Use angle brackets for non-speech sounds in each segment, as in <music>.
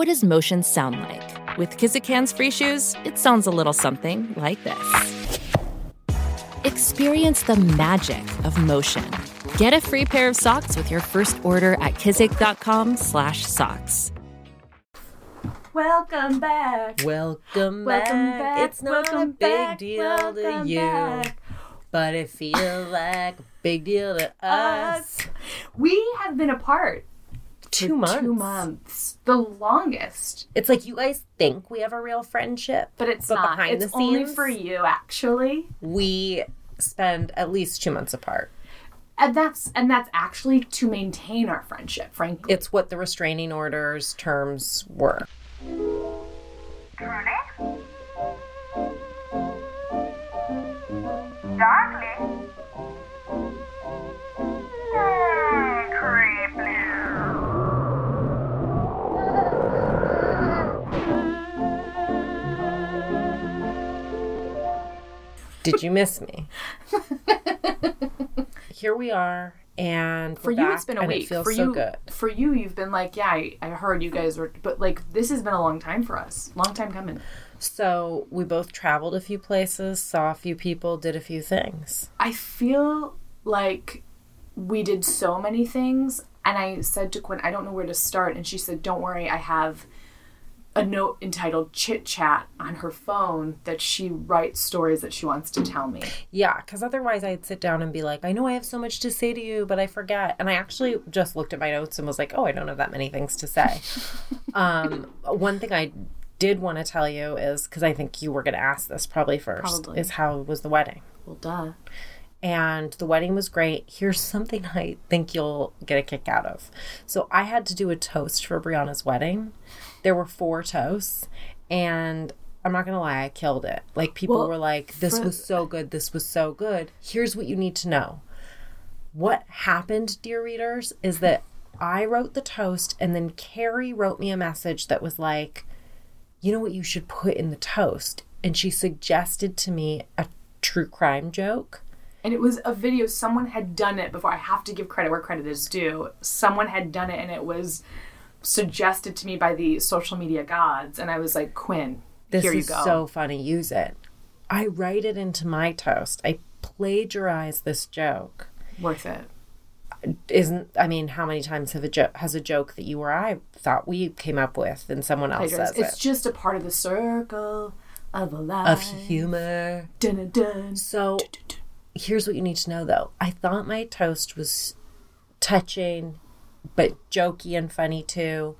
What does motion sound like? With Kizik hands free shoes, it sounds a little something like this. Experience the magic of motion. Get a free pair of socks with your first order at kizik.com/socks. Welcome back. Welcome, Welcome back. back, It's not welcome a big back, deal to you, back. but it feels like a big deal to us. We have been apart Two months. Two months. The longest. It's like you guys think we have a real friendship, But it's But not. behind it's the only for you, actually. we spend at least two months apart. And that's and that's actually to maintain our friendship, frankly. It's what the restraining orders terms were. Darkly. Creepy. Did you miss me? Here we are, and for you, it's been a week. For so you, good. for you, you've been like, yeah, I, I heard you guys were, but like, this has been a long time for us. Long time coming. So we both traveled a few places, saw a few people, did a few things. I feel like we did so many things, and I said to Quinn, I don't know where to start, and she said, "Don't worry, I have a note entitled Chit Chat on her phone that she writes stories that she wants to tell me." Yeah, because otherwise I'd sit down and be like, I know I have so much to say to you, but I forget. And I actually just looked at my notes and was like, oh, I don't have that many things to say. <laughs> um, one thing I did want to tell you is because I think you were going to ask this probably first Probably. is how was the wedding? Well, duh. and the wedding was great. Here's something I think you'll get a kick out of. So I had to do a toast for Brianna's wedding. There were four toasts, and I'm not gonna lie, I killed it. Like people Well, were like, "This for- was so good. This was so good." Here's what you need to know. What happened, dear readers, is that I wrote the toast, and then Carrie wrote me a message that was like, "You know what you should put in the toast?" And she suggested to me a true crime joke. And it was a video. Someone had done it before. I have to give credit where credit is due. Someone had done it, and it was suggested to me by the social media gods. And I was like, Quinn, This here is you go. so funny. Use it. I write it into my toast. I plagiarize this joke. Worth it. Isn't I mean, how many times have a joke has a joke that you or I thought we came up with and someone else Plagiarize. says It's it? just a part of the circle of a life. Of humor. Dun, dun, dun. So here's what you need to know though. I thought my toast was touching but jokey and funny too.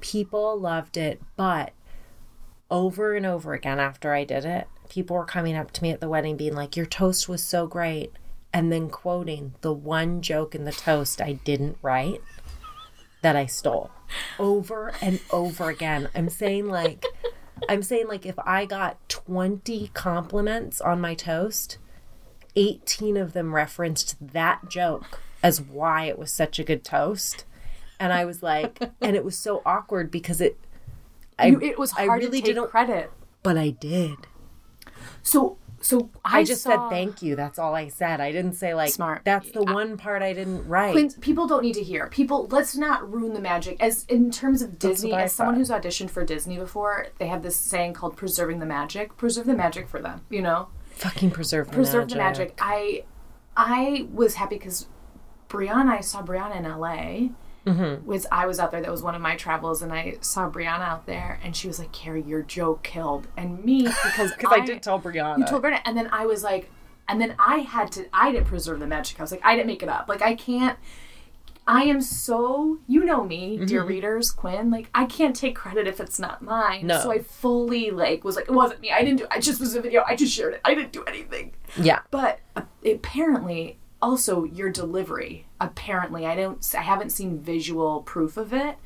People loved it, but over and over again after I did it, people were coming up to me at the wedding being like, Your toast was so great. And then quoting the one joke in the toast I didn't write that I stole over and over again. I'm saying, like, I'm saying, like, if I got 20 compliments on my toast, 18 of them referenced that joke as why it was such a good toast. And I was like, <laughs> and it was so awkward because it, I, You- it was I really to take didn't, credit. but I did. So, so I, I, just saw- said thank you. That's all I said. I didn't say like Smart. That's the one part I didn't write. Quinn, people don't need to hear. People, let's not ruin the magic. As in terms of Disney, as someone who's auditioned for Disney before, they have this saying called "preserving the magic." Preserve the magic for them. You know, Fucking preserve the preserve magic. the magic. I, I was happy because Brianna, I saw Brianna in LA. Mm-hmm. Was I was out there? That was one of my travels, and I saw Brianna out there, and she was like, "Carrie, your joke killed," and me <laughs> because Because I, did tell Brianna. You told Brianna, and then I was like, and then I had to, I didn't preserve the magic. I was like, I didn't make it up. Like, I can't, I am so, you know me, Mm-hmm. dear readers, Quinn, like, I can't take credit if it's not mine. No. So I fully, like, was like, it wasn't me. I didn't do I just was a video. I just shared it. I didn't do anything. yeah. But uh, apparently, also your delivery, apparently, I don't, I haven't seen visual proof of it.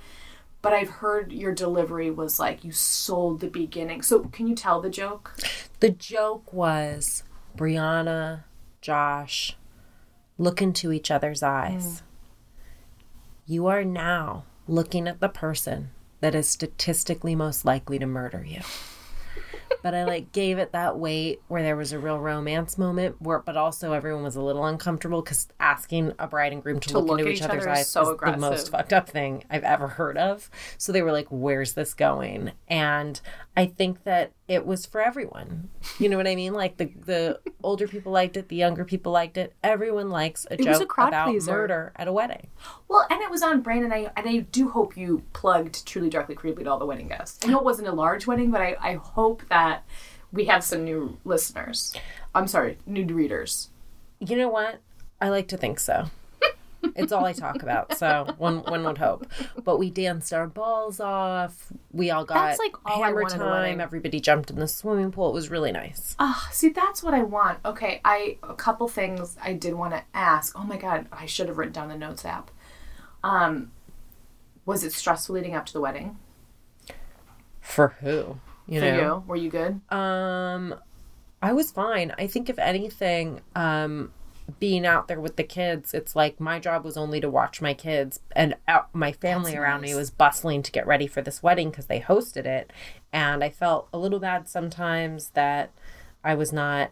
but I've heard your delivery was like you sold the beginning. So can you tell the joke? The joke was Brianna, Josh, look into each other's eyes. Mm. You are now looking at the person that is statistically most likely to murder you. But I like gave it that weight where there was a real romance moment, where but also everyone was a little uncomfortable because asking a bride and groom to, look, look into each each other's eyes so is the most fucked up thing I've ever heard of. So they were like, "Where's this going?" And I think that it was for everyone. You know what I mean? Like the the older people liked it, the younger people liked it. Everyone likes a was a joke crowd about pleaser. murder at a wedding. Well, and it was on brand, and I and I do hope you plugged truly darkly creepy to all the wedding guests. I know it wasn't a large wedding, but I, I hope that we have some new listeners. I'm sorry, new readers. You know what? I like to think so. It's all I talk about, so one one would hope. But we danced our balls off. We all got That's, like, all hammer a time. Everybody jumped in the swimming pool. It was really nice. Ah, see, that's what I want. Okay, I a couple things I did want to ask. Oh my god, I should have written down the notes app. Um, was it stressful leading up to the wedding For who? You for know. you? Were you good? Um, I was fine. I think if anything, um, being out there with the kids, it's like my job was only to watch my kids, and out, my family That's around me was bustling to get ready for this wedding because they hosted it, and I felt a little bad sometimes that I was not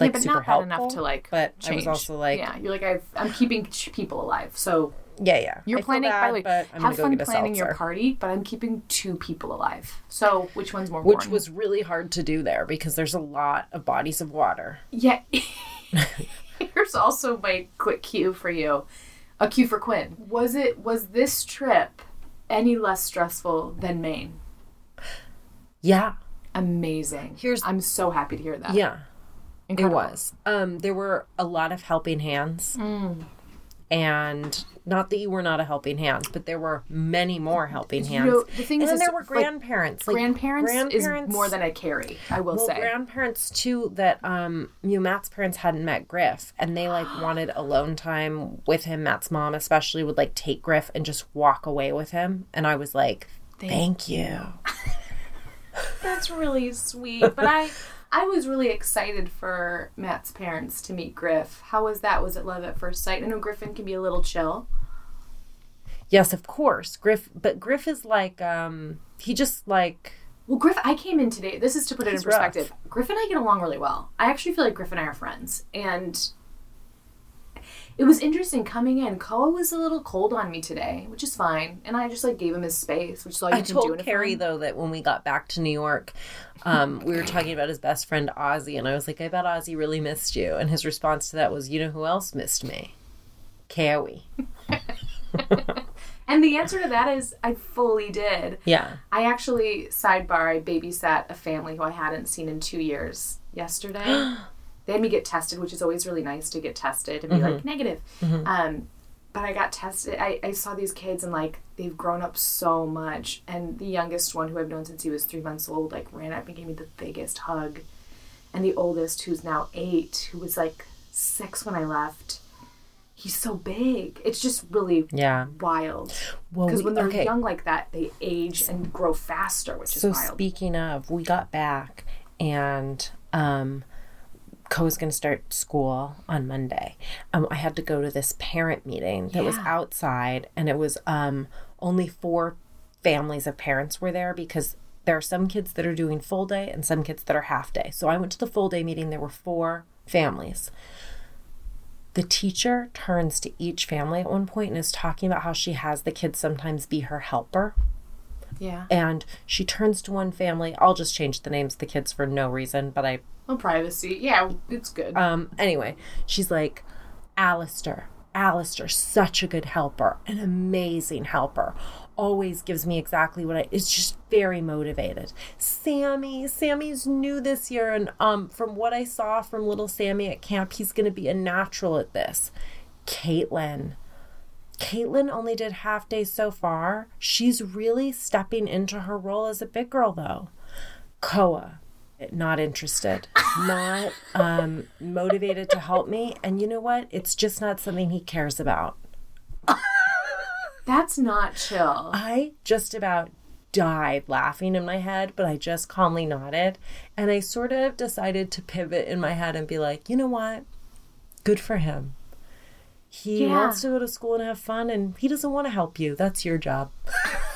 like yeah, but super not bad helpful enough to like. But I was also like, yeah, you're like I've, I'm keeping people alive. So yeah, yeah. you're I planning. by the way, but have fun planning your party, but I'm keeping two people alive. So which one's more Which important? was really hard to do there because there's a lot of bodies of water. Yeah. <laughs> Here's also my quick cue for you. A cue for Quinn. Was it was this trip any less stressful than Maine? Yeah, Amazing. Here's- I'm so happy to hear that. yeah. Incredible. It was. Um, there were a lot of helping hands. Mm. And not that you were not a helping hand, but there were many more helping hands. You know, the thing and is, then there were grandparents. Like, grandparents, grandparents is more than I carry, I will well, say. grandparents too. That um, you know, Matt's parents hadn't met Griff, and they like <gasps> wanted alone time with him. Matt's mom, especially, would like take Griff and just walk away with him. And I was like, "Thank you." <laughs> That's really sweet. But I <laughs> I was really excited for Matt's parents to meet Griff. How was that? Was it love at first sight? I know Griffin can be a little chill. Yes, of course, Griff. But Griff is like, um, he just like Well, Griff, I came in today. This is to put it in He's rough. perspective. Griff and I get along really well. I actually feel like Griff and I are friends. And it was interesting coming in. Koa was a little cold on me today, which is fine. And I just like gave him his space, which is all you I can do told a Carrie though that when we got back to New York, um, we were talking about his best friend Ozzy, and I was like, "I bet Ozzy really missed you." And his response to that was, "You know who else missed me? Carrie." <laughs> And the answer to that is I fully did. Yeah. I actually sidebar. I babysat a family who I hadn't seen in two years yesterday. <gasps> they had me get tested, which is always really nice to get tested and be like negative. Um, but I got tested. I, I saw these kids and like they've grown up so much. And the youngest one, who I've known since he was three months old, like ran up and gave me the biggest hug. And the oldest, who's now eight, who was like six when I left, he's so big. It's just really Yeah. wild. Well, Because we- when they're okay. young like that, they age and grow faster, which So is wild. speaking of, we got back and um Koa's going to start school on Monday. Um, I had to go to this parent meeting that was outside, and it was um, only four families of parents were there because there are some kids that are doing full day and some kids that are half day. So I went to the full day meeting. There were four families. The teacher turns to each family at one point and is talking about how she has the kids sometimes be her helper yeah. and she turns to one family i'll just change the names of the kids for no reason but i Well, privacy. Yeah, it's good. um anyway she's like Alistair Alistair such a good helper an amazing helper always gives me exactly what i it's just very motivated sammy sammy's new this year and um from what i saw from little sammy at camp he's to be a natural at this caitlin Caitlin only did half days so far. She's really stepping into her role as a big girl, though. Koa, not interested, not um, motivated to help me. And you know what? It's just not something he cares about. <laughs> That's not chill. I just about died laughing in my head, but I just calmly nodded. And I sort of decided to pivot in my head and be like, you know what? Good for him. He Yeah. wants to go to school and have fun, and he doesn't want to help you. That's your job. <laughs>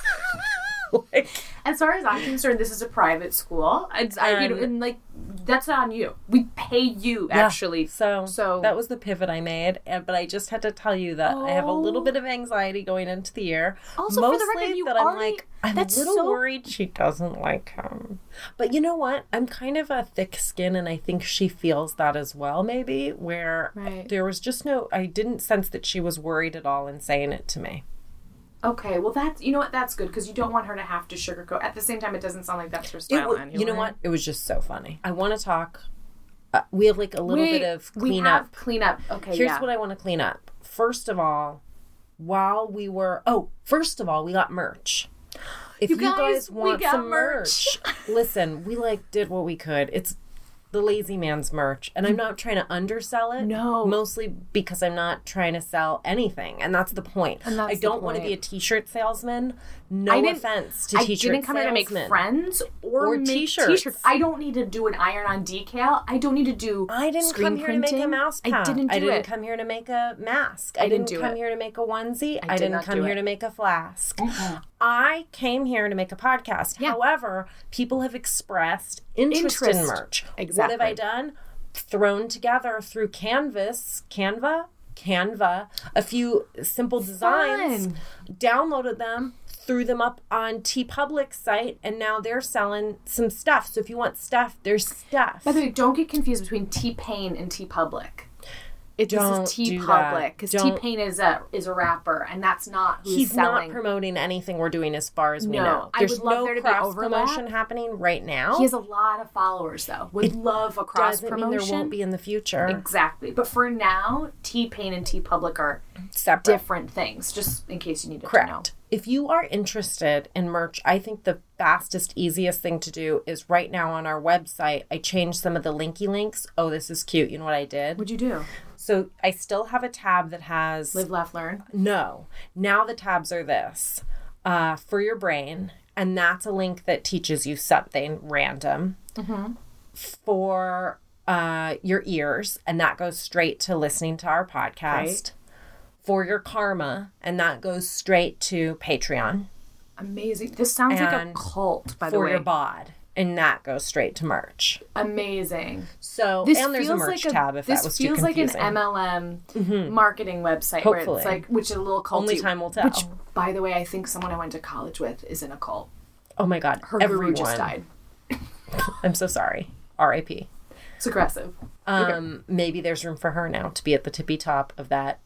<laughs> like, As far as I'm concerned, this is a private school. It's, I, you know, And- and like that's not on you. We pay you actually. so, so that was the pivot I made. and- But I just had to tell you that I have a little Oh. bit of oh. anxiety going into the year. Also, for the Mostly record, you that I'm like, I'm a that's little so- worried she doesn't like him. But you know what? I'm kind of a thick skin, and I think she feels that as well. Maybe where Right. there was just no, I didn't sense that she was worried at all in saying it to me. Okay. Well, that's you know what that's good because you don't want her to have to sugarcoat. At the same time, it doesn't sound like that's her It style. wa- anyway. you know what? It was just so funny. I want to talk. Uh, we have like a little Wait, bit of we cleanup. have cleanup. Okay, Here's yeah. what I want to clean up. First of all, while we were oh, first of all, we got merch. If you, You guys, guys, we want some merch. merch, <laughs> listen, we like did what we could. It's the lazy man's merch, and I'm not trying to undersell it. No. mostly because I'm not trying to sell anything, and that's the point. And that's I don't want to be a point. t-shirt salesman. No I didn't- offense to I t-shirt didn't come here to make friends or, Or make t-shirts. t-shirts. I don't need to do an iron-on decal. I don't need to do. I didn't come here to make a mouse I didn't do I didn't it. come here to make a mask. I, didn't didn't, do come it. here to make a onesie. I, did didn't not come here it. to make a flask. I came here to make a podcast. Yeah. However, people have expressed interest, in Interest. merch. What have I done? Thrown together through Canvas, Canva, Canva, a few simple designs, Fun. downloaded them, threw them up on TeePublic site, and now they're selling some stuff. So if you want stuff, there's stuff. By the way, don't get confused between T Pain and TeePublic. It, Don't this is TeePublic because. T Pain is a is a rapper, and that's not who's He's selling. not promoting anything we're doing as far as we No, know. I There's would love no there cross promotion happening right now. he has a lot of followers, though. Would love a cross Doesn't promotion. mean there won't be in the future. Exactly, but for now, T Pain and TeePublic are Separate. different things. Just in case you needed to know. If you are interested in merch, I think the fastest, easiest thing to do is right now on our website. I changed some of the linky links. Oh, this is cute. You know what I did? What'd you do? So I still have a tab that has Live, laugh, learn. No. Now the tabs are this uh, for your brain, and that's a link that teaches you something random. For uh, your ears, and that goes straight to listening to our podcast. Right. For your karma, and that goes straight to Patreon. Amazing. This sounds like a cult, by the way. For your bod, and that goes straight to merch. Amazing. So, This and there's a feels merch like tab if this that was too feels like an. MLM marketing website where Hopefully. it's like, which is a little cult. Only time will tell. Which, by the way, I think someone I went to college with is in a cult. oh my god, Her everyone. guru just died. <laughs> I'm so sorry. R.I.P. It's aggressive. Um, maybe there's room for her now to be at the tippy top of that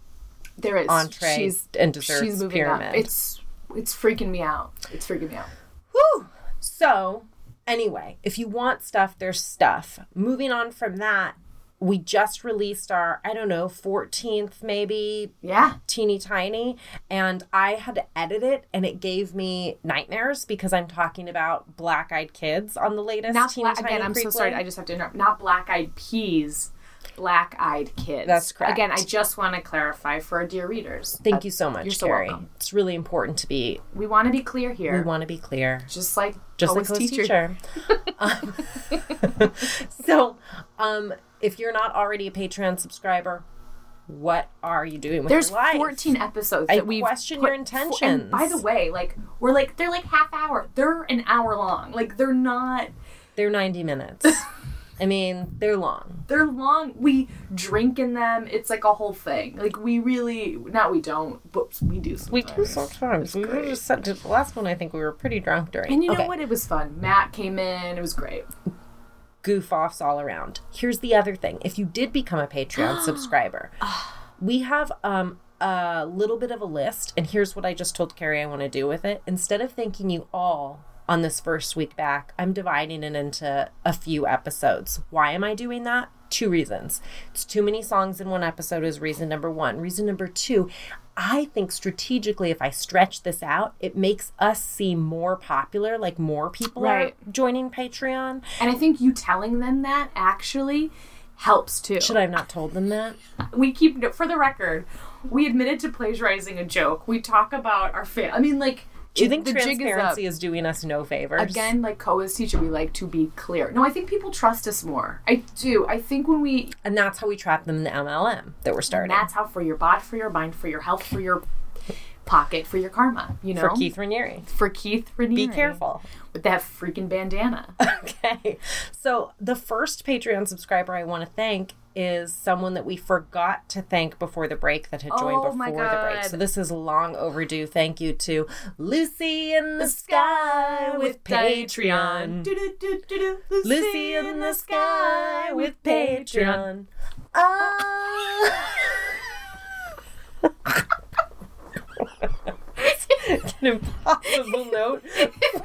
There is entree She's and desserts she's moving pyramid. up. It's it's freaking me out. It's freaking me out. Whew. So, anyway, if you want stuff, there's stuff. Moving on from that, we just released our, I don't know, 14th maybe, Yeah. teeny tiny, and I had to edit it, and it gave me nightmares because I'm talking about black eyed kids on the latest Not teeny black, tiny. again. I'm so sorry. I just have to interrupt. Not black eyed peas. Black eyed kids. That's correct. Again, I just want to clarify for our dear readers. Thank that you so much, You're so Carrie. welcome. It's really important to be. We want to be clear here. We want to be clear. just like just like Koa's teacher. Um, <laughs> so, um, if you're not already a Patreon subscriber, what are you doing with There's your life? 14 episodes I that we question your intentions. And by the way, like we're like they're like half hour. They're an hour long. Like they're not. They're 90 minutes. <laughs> I mean, they're long. They're long. We drink in them. It's like a whole thing. Like we really. Not we don't, but we do. Sometimes. We do sometimes. We were just the last one. I think we were pretty drunk during. And you know Okay. what? It was fun. Matt came in. It was great. goof offs all around. Here's the other thing. If you did become a Patreon <gasps> subscriber, we have um a little bit of a list and here's what I just told Carrie I want to do with it. Instead of thanking you all on this first week back, I'm dividing it into a few episodes. Why am I doing that? Two reasons. It's too many songs in one episode is reason number 1. Reason number 2, I think strategically if I stretch this out, it makes us seem more popular, like more people Right. are joining Patreon. And I think you telling them that actually helps too. Should I have not told them that? we keep for the record we admitted to plagiarizing a joke we talk about our fan i mean like Do you think the jig is transparency is, doing us no favors? again like Koa's teacher we like to be clear no i think people trust us more i do i think when we And that's how we trap them in the MLM that we're starting. that's how for your body for your mind for your health for your pocket for your karma you know for Keith Raniere. for keith Raniere, Be careful. with that freaking bandana <laughs> Okay. So the first Patreon subscriber I want to thank is someone that we forgot to thank before the break that had joined Oh before the break. So this is long overdue. Thank you to Lucy in the Sky with Patreon. Lucy in the Sky with Patreon. Ah. <laughs> An impossible note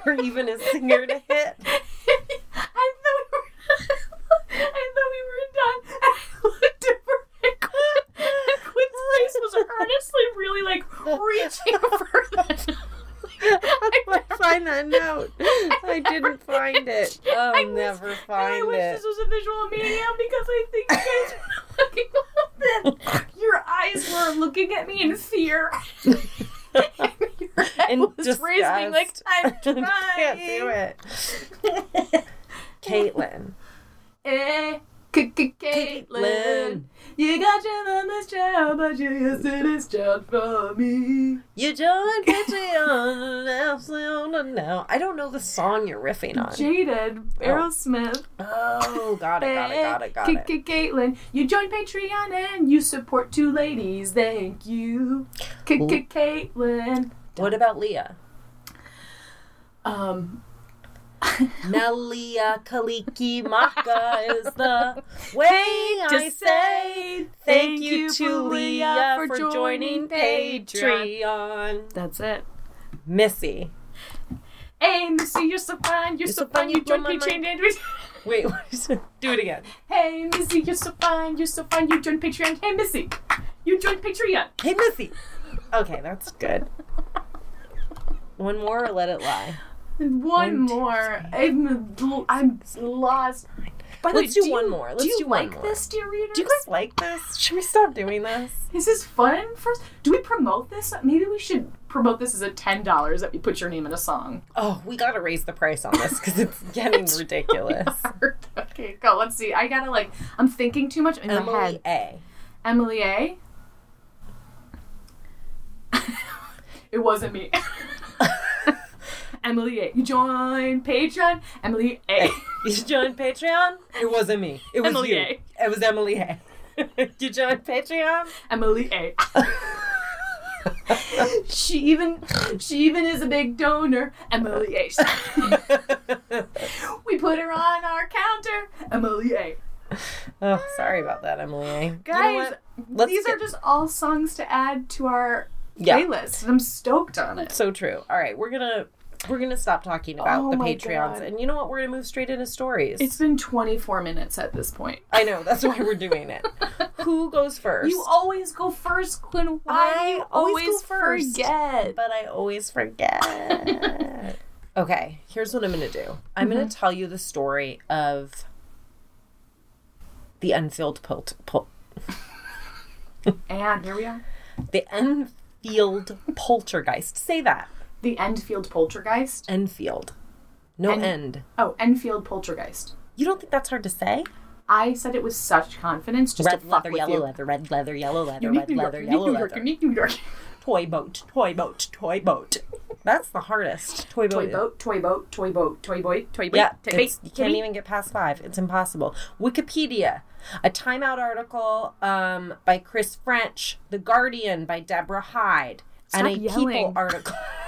for even a singer to hit. <laughs> I thought we were, I thought we were done. <laughs> I looked over at Quinn, and Quinn's face was earnestly really like reaching for that. <laughs> I find that note. <laughs> I didn't find it. I'll I wish- never and find I wish it. this was a visual medium because I think you guys were looking and your eyes were looking at me in fear. your head In was raising like disgust. I'm trying. Can't do it. Caitlin. Eh, K- K- Caitlin, you got your mama's job, but you used to this job for me. You joined Patreon now. I don't know the song you're riffing on. Jaded, Aerosmith. Oh, got it, got it, got it, got it. K- Caitlin, you join Patreon and you support two ladies. Thank you, K- K- Caitlin. What about Leah? Um, <laughs> Melia Kaliki Maka is the way I say thank you to Leah for joining Patreon. that's it. Missy. Hey, Missy, you're so fine. You're, so, fine. You joined Patreon. and- <laughs> Wait, what is it? do it again. Hey, Missy, you're so fine. You're so fine. You joined Patreon. Hey, Missy, you joined Patreon. Hey, Missy. Okay, that's good. <laughs> One more or let it lie? One more. I'm, I'm lost. By the Let's way, do one you- more. Let's do you do one like more. this, dear readers? Do you guys like this? Should we stop doing this? Is this fun? First, do we promote this? Maybe we should promote this as a ten dollars that we put your name in a song. Oh, we gotta raise the price on this because it's <laughs> getting ridiculous. okay, go. Let's see. I gotta like. I'm thinking too much in my Emily head. A. Emily A. <laughs> it wasn't me. <laughs> Emily A. You joined Patreon. Emily A. <laughs> You joined Patreon? It wasn't me. It was Emily you. A. It was Emily A. <laughs> you join Patreon? Emily A. <laughs> she even she even is a big donor. Emily A. we put her on our counter. Emily A. Oh, sorry about that, Emily A. You know Guys? These get- are just all songs to add to our Yeah. playlist. and I'm stoked on it. so true. All right, we're gonna we're gonna stop talking about Oh the Patreons, God. and you know what? We're gonna move straight into stories. It's been 24 minutes at this point. I know that's why we're doing it. <laughs> Who goes first? You always go first, Quinn. Why do I you always first. forget? but I always forget. <laughs> okay, here's what I'm going to do. I'm going to mm-hmm. tell you the story of the Enfield pult, pul- And here we are. the Enfield poltergeist. Say that. The Enfield Poltergeist. Enfield. No En- end. Oh, Enfield Poltergeist. You don't think that's hard to say? I said it with such confidence just red to fuck leather, with yellow you. leather, red leather, yellow leather, Unique red New York, leather, unique yellow New York, leather. unique New York. Toy boat, toy boat, toy boat. That's the hardest. Toy boat. Toy boat, toy boat, toy boat, toy boy, toy boat. Yeah, toy boat, it's, you can't even get past five. It's impossible. Wikipedia, a Time Out article um, by Chris French, The Guardian by Deborah Hyde, and a Stop People article <laughs>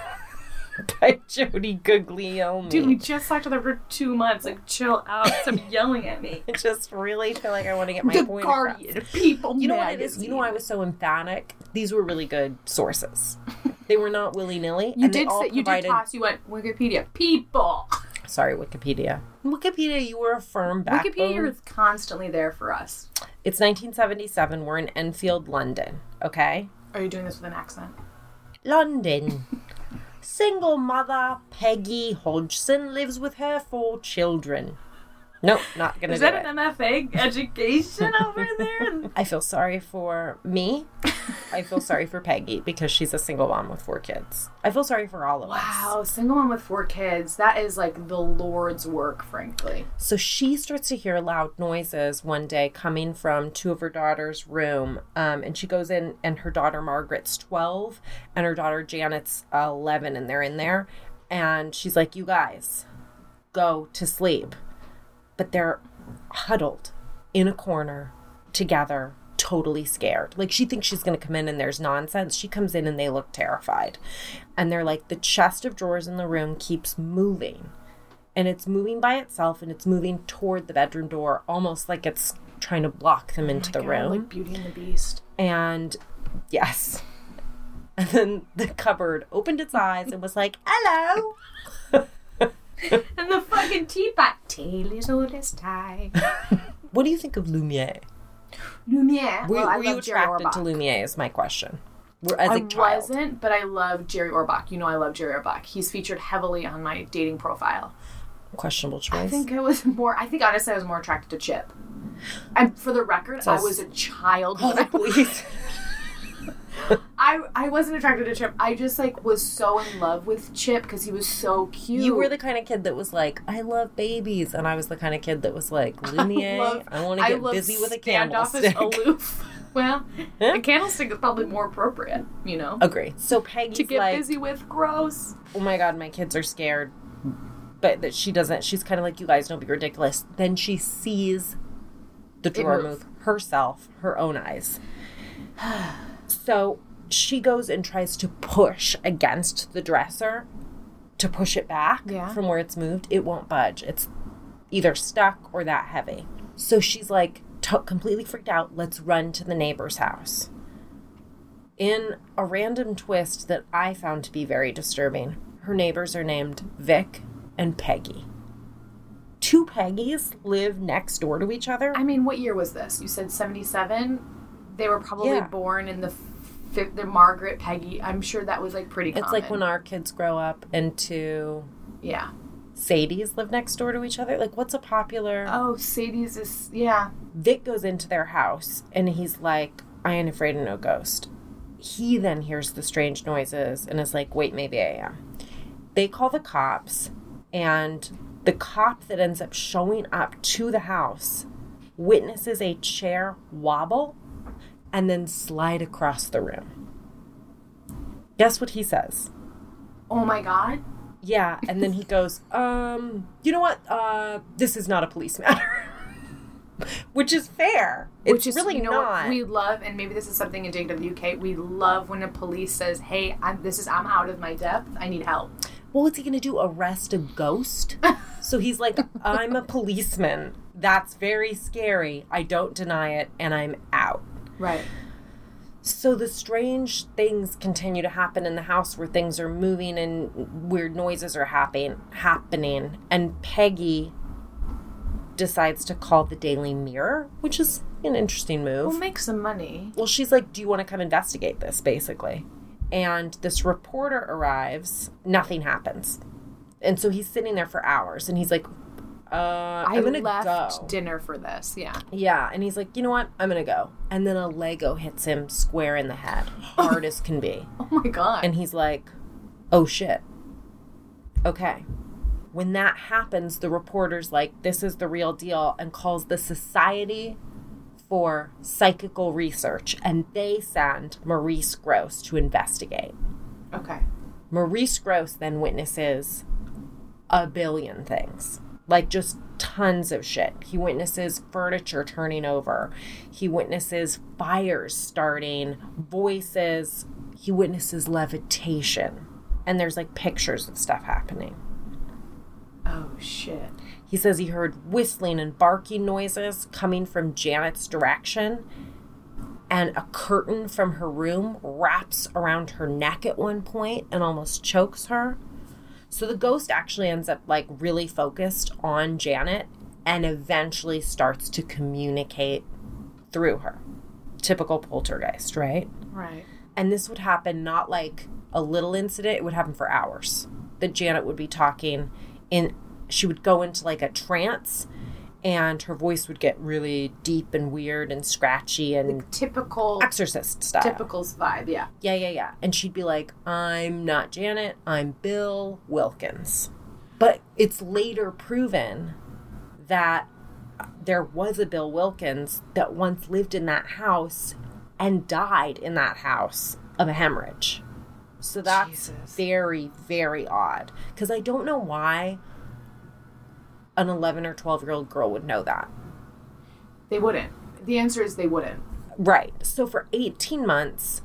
by <laughs> Jody Guglielmi. Dude, we just talked to them for two months. Like, chill out. Stop <laughs> yelling at me. I just really feel like I want to get my the point across. Guardian, People You know what it is? You know why I was so emphatic? These were really good sources. <laughs> They were not willy nilly. You did all say you did toss. You went Wikipedia. People. Sorry, Wikipedia. Wikipedia, you were a firm backbone. Wikipedia is constantly there for us. It's 1977. We're in Enfield, London. Okay. Are you doing this with an accent? London. Single mother Peggy Hodgson lives with her four children. Nope, not gonna Is do that it. an MFA education over there? <laughs> I feel sorry for me. <laughs> I feel sorry for Peggy because she's a single mom with four kids. I feel sorry for all of us. Wow, single mom with four kids. That is like the Lord's work, frankly. So she starts to hear loud noises one day coming from two of her daughter's room. Um, and she goes in, and her daughter Margaret's 12, and her daughter Janet's 11, and they're in there. And she's like, You guys, go to sleep. But they're huddled in a corner together, totally scared. Like she thinks she's going to come in and there's nonsense. She comes in and they look terrified. And they're like, The chest of drawers in the room keeps moving and it's moving by itself and it's moving toward the bedroom door almost like it's trying to block them oh into the God, room like Beauty and the Beast. and yes <laughs> and then the cupboard opened its eyes and was like hello <laughs> <laughs> And the fucking teapot. Tale is old as time. what do you think of lumiere Lumiere. were, well, I were you Jerry attracted to lumiere is my question Were- as a child wasn't, but I love Jerry Orbach. You know I love Jerry Orbach. He's featured heavily on my dating profile. questionable choice I think I was more. I think honestly, I was more attracted to Chip. And for the record, I was a child. <laughs> oh please <laughs> <laughs> I I wasn't attracted to Chip. I just like was so in love with Chip because he was so cute. you were the kind of kid that was like i love babies and i was the kind of kid that was like <laughs> lumiere love- i, want to get busy with a candlestick aloof. <laughs> Well, a candlestick is probably more appropriate. You know, agree so peggy's to get like busy with. Gross. oh my god, my kids are scared. But that she doesn't, she's kind of like, you guys don't be ridiculous. Then she sees the drawer move herself, her own eyes. <sighs> <sighs> <sighs> So she goes and tries to push against the dresser to push it back Yeah. from where it's moved. It won't budge. It's either stuck or that heavy. So she's like, t- completely freaked out. Let's run to the neighbor's house in a random twist that I found to be very disturbing. Her neighbors are named Vic and Peggy. Two Peggies live next door to each other. I mean, what year was this? You said seventy-seven. They were probably Yeah. born in the. The Margaret Peggy. I'm sure that was like pretty. it's like when our kids grow up and two yeah. Sadies live next door to each other. Like, what's a popular? Oh, Sadie's is yeah. Vic goes into their house and he's like, I ain't afraid of no ghost. He then hears the strange noises and is like, wait, maybe I am. They call the cops, and the cop that ends up showing up to the house witnesses a chair wobble and then slide across the room. Guess what he says? Oh my god. Yeah, and then he goes, um, you know what? Uh, this is not a police matter. <laughs> Which is fair. It's Which is really you know not. what we love, and maybe this is something the UK. We love when a police says, "Hey, I'm, this is I'm out of my depth. I need help." well, what's he gonna do? Arrest a ghost? <laughs> so he's like, I'm a policeman. That's very scary. I don't deny it, and I'm out. Right. So the strange things continue to happen in the house where things are moving and weird noises are happening happening and Peggy decides to call the Daily Mirror, which is an interesting move. We'll make some money. well, she's like, "Do you want to come investigate this?" basically. And this reporter arrives, nothing happens. And so he's sitting there for hours and he's like, uh, I left go. dinner for this. Yeah. Yeah, and he's like, you know what? I'm gonna go. And then a Lego hits him square in the head, <laughs> hard as can be. Oh my god. And he's like, oh shit. Okay. When that happens, the reporter's like, this is the real deal, and calls the Society for Psychical Research, and they send Maurice Gross to investigate. okay. Maurice Gross then witnesses a billion things. Like just tons of shit. He witnesses furniture turning over. He witnesses fires starting, voices. He witnesses levitation. And there's like pictures of stuff happening. Oh shit. He says he heard whistling and barking noises coming from Janet's direction. And a curtain from her room wraps around her neck at one point and almost chokes her. So the ghost actually ends up like really focused on Janet and eventually starts to communicate through her. Typical poltergeist, right? Right. And this would happen not like a little incident, it would happen for hours. That Janet would be talking in she would go into like a trance and her voice would get really deep and weird and scratchy and Typical, exorcist style. typical vibe. Yeah. Yeah, yeah, yeah. And she'd be like, I'm not Janet, I'm Bill Wilkins. But it's later proven that there was a Bill Wilkins that once lived in that house and died in that house of a hemorrhage. So that's Jesus. very, very odd. Because I don't know why an 11 or 12 year old girl would know that. They wouldn't. The answer is they wouldn't. Right. So for 18 months,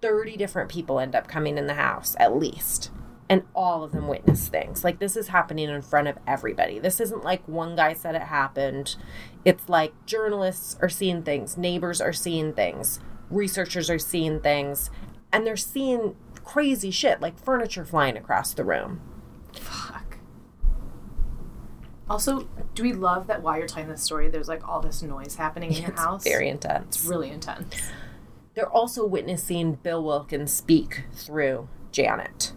30 different people end up coming in the house, at least. And all of them witness things. Like this is happening in front of everybody. This isn't like one guy said it happened. It's like journalists are seeing things, neighbors are seeing things, researchers are seeing things, and they're seeing crazy shit like furniture flying across the room. Also, do we love that while you're telling this story, there's like all this noise happening in your It's house? very intense. It's really intense. They're also witnessing Bill Wilkins speak through Janet.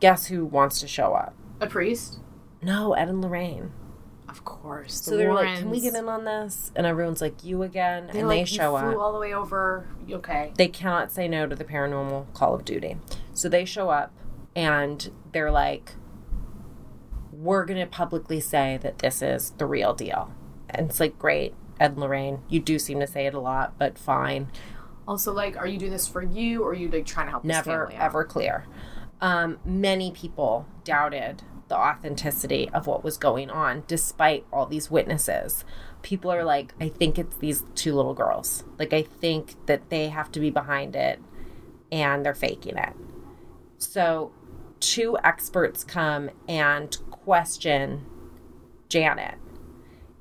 Guess who wants to show up? A priest? No, Ed and Lorraine. Of course. So they're like, "Can we get in on this?" And everyone's like, "You again?" They're and like, they show up. all the way over. Okay. They cannot say no to the paranormal Call of Duty. So they show up, and they're like, "We're gonna publicly say that this is the real deal." And it's like, "Great, Ed and Lorraine. You do seem to say it a lot, but fine." Also, like, are you doing this for you, or are you like trying to help? never ever clear. Um, many people doubted the authenticity of what was going on, despite all these witnesses. People are like, I think it's these two little girls. Like, I think that they have to be behind it, and they're faking it. So, two experts come and question Janet.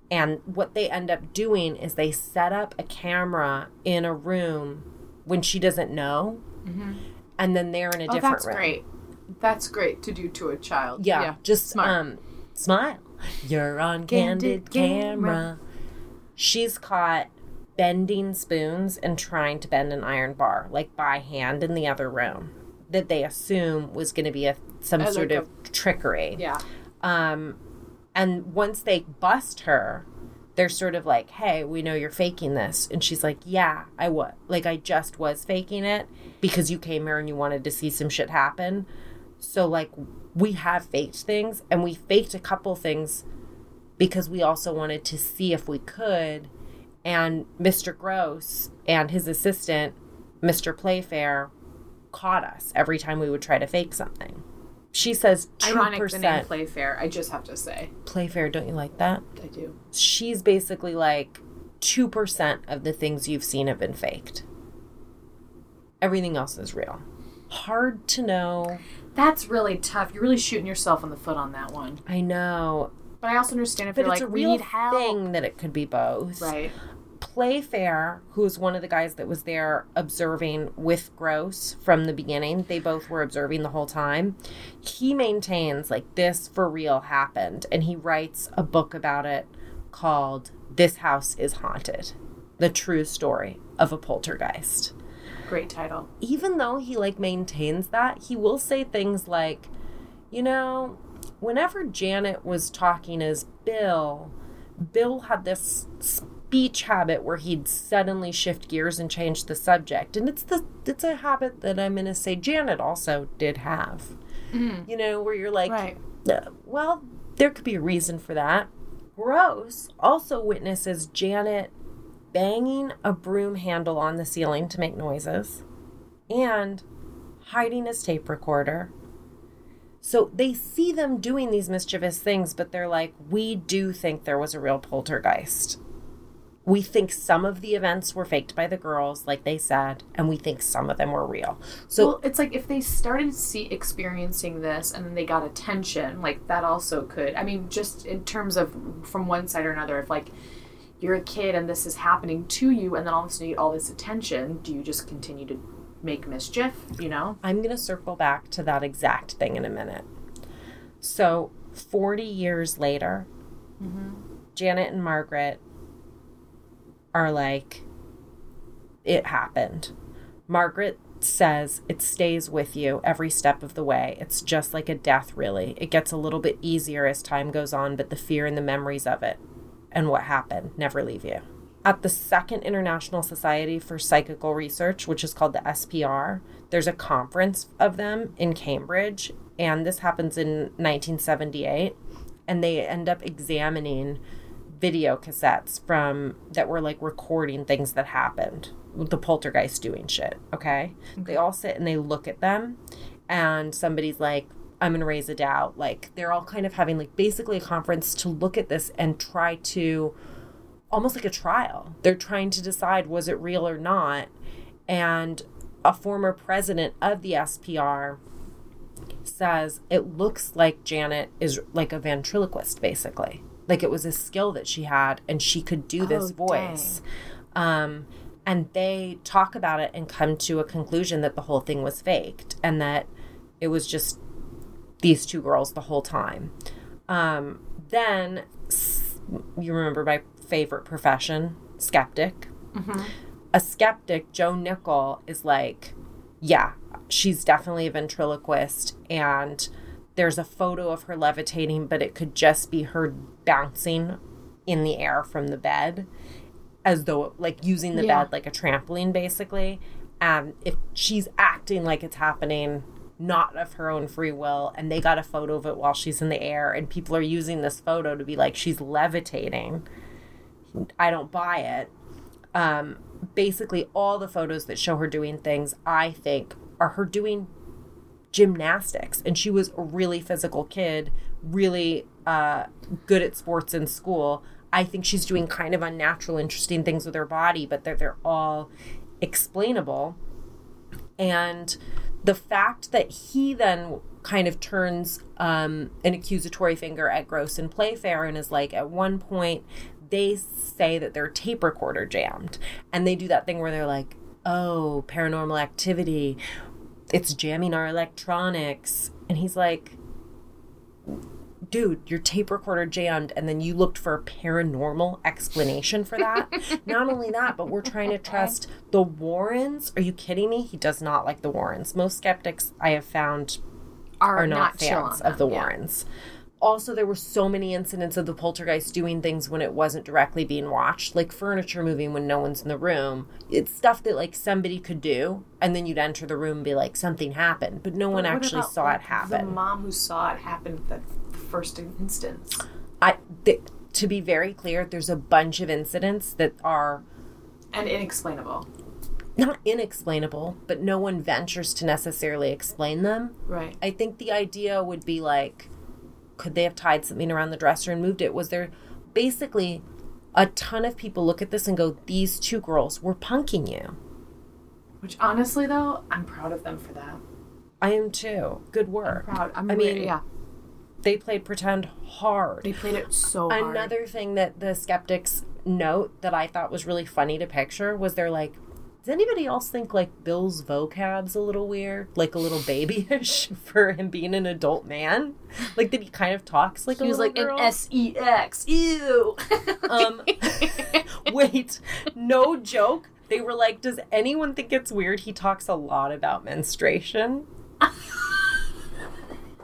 And what they end up doing is they set up a camera in a room when she doesn't know, and then they're in a Oh, different that's room. great. That's great to do to a child. Yeah, just smart. um, smile. You're on candid, Candid camera. camera. She's caught bending spoons and trying to bend an iron bar, like by hand, in the other room. That they assume was going to be a some As sort like of trickery. yeah. Um, and once they bust her, they're sort of like, "Hey, we know you're faking this," and she's like, "Yeah, I was. Like, I just was faking it because you came here and you wanted to see some shit happen. So, like, we have faked things, and we faked a couple things because we also wanted to see if we could." And Mr. Gross and his assistant, Mr. Playfair, caught us every time we would try to fake something. She says two Ironic the name Playfair. I just have to say, Playfair. Don't you like that? I do. She's basically like two percent of the things you've seen have been faked. Everything else is real. Hard to know. That's really tough. You're really shooting yourself in the foot on that one. I know, But I also understand if but you're it's like, a we real need help. thing that it could be both. Right. Playfair, who's one of the guys that was there observing with Gross from the beginning, they both were observing the whole time. He maintains like this for real happened, and he writes a book about it called This House is Haunted The True Story of a Poltergeist. Great title. Even though he like maintains that, he will say things like, you know, whenever Janet was talking as Bill, Bill had this speech habit where he'd suddenly shift gears and change the subject. And it's the it's a habit that I'm gonna say Janet also did have. You know, where you're like, Right. "Uh, well, there could be a reason for that. Gross also witnesses Janet banging a broom handle on the ceiling to make noises and hiding his tape recorder. So they see them doing these mischievous things, but they're like, we do think there was a real poltergeist. We think some of the events were faked by the girls, like they said, and we think some of them were real. So well, it's like if they started see experiencing this and then they got attention, like that also could. I mean, just in terms of from one side or another, if like you're a kid and this is happening to you, and then all of a sudden you get all this attention, do you just continue to make mischief? You know? I'm going to circle back to that exact thing in a minute. So, 40 years later, mm-hmm. Janet and Margaret are like, it happened. Margaret says it stays with you every step of the way. It's just like a death, really. It gets a little bit easier as time goes on, but the fear and the memories of it and what happened never leave you. At the Second International Society for Psychical Research, which is called the SPR, there's a conference of them in Cambridge, and this happens in 1978. And they end up examining video cassettes from that were like recording things that happened with the poltergeist doing shit. Okay? They all sit and they look at them, and somebody's like, I'm gonna raise a doubt. Like they're all kind of having like basically a conference to look at this and try to almost like a trial. They're trying to decide was it real or not. And a former president of the SPR says it looks like Janet is like a ventriloquist, basically. Like it was a skill that she had and she could do this Oh, voice. Um, and they talk about it and come to a conclusion that the whole thing was faked and that it was just these two girls the whole time. Um, then you remember my favorite profession, skeptic. A skeptic, Joe Nickell, is like, yeah, she's definitely a ventriloquist, and there's a photo of her levitating, but it could just be her bouncing in the air from the bed, as though like using the Yeah. bed like a trampoline, basically. And if she's acting like it's happening, not of her own free will, and they got a photo of it while she's in the air, and people are using this photo to be like she's levitating. I don't buy it. Um, basically, all the photos that show her doing things, I think, are her doing gymnastics. And she was a really physical kid, really uh, good at sports in school. I think she's doing kind of unnatural, interesting things with her body, but they're, they're all explainable. And the fact that he then kind of turns um, an accusatory finger at Grosse and Playfair and is like, at one point, they say that their tape recorder jammed. And they do that thing where they're like, oh, paranormal activity, it's jamming our electronics. And he's like, dude, your tape recorder jammed, and then you looked for a paranormal explanation for that. <laughs> not only that, but we're trying to trust the Warrens. Are you kidding me? He does not like the Warrens. Most skeptics I have found Are, are not, chill fans of the yeah. Warrens. Also, there were so many incidents of the poltergeist doing things when it wasn't directly being watched, like furniture moving when no one's in the room. It's stuff that like somebody could do, and then you'd enter the room and be like, something happened, but no one actually saw like, it happen. The mom who saw it happen at the first instance. I th- to be very clear, there's a bunch of incidents that are And inexplainable. not inexplainable, but no one ventures to necessarily explain them. Right. I think the idea would be like, could they have tied something around the dresser and moved it? Was there basically a ton of people look at this and go, these two girls were punking you? Which honestly though, I'm proud of them for that. I am too. Good work. Proud. I'm I really- mean, yeah. They played pretend hard. They played it so hard. Another thing that the skeptics note that I thought was really funny to picture was they're like, does anybody else think like Bill's vocab's a little weird, like a little babyish <laughs> for him being an adult man? Like that he kind of talks like a He was little like girl? an S E X. Ew. <laughs> Um, <laughs> wait, no joke. They were like, does anyone think it's weird? He talks a lot about menstruation.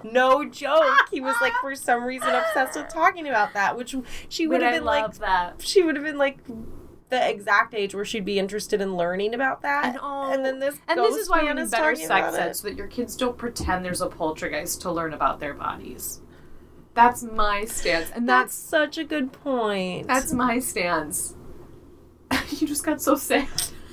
no joke. He was like, for some reason, obsessed with talking about that, which she would have I been like, that. she would have been like the exact age where she'd be interested in learning about that. And, oh, and then this And this is why we need better sex ed so that your kids don't pretend there's a poltergeist to learn about their bodies. That's my stance. And That's that's such a good point. that's my stance. <laughs> you just got so sad.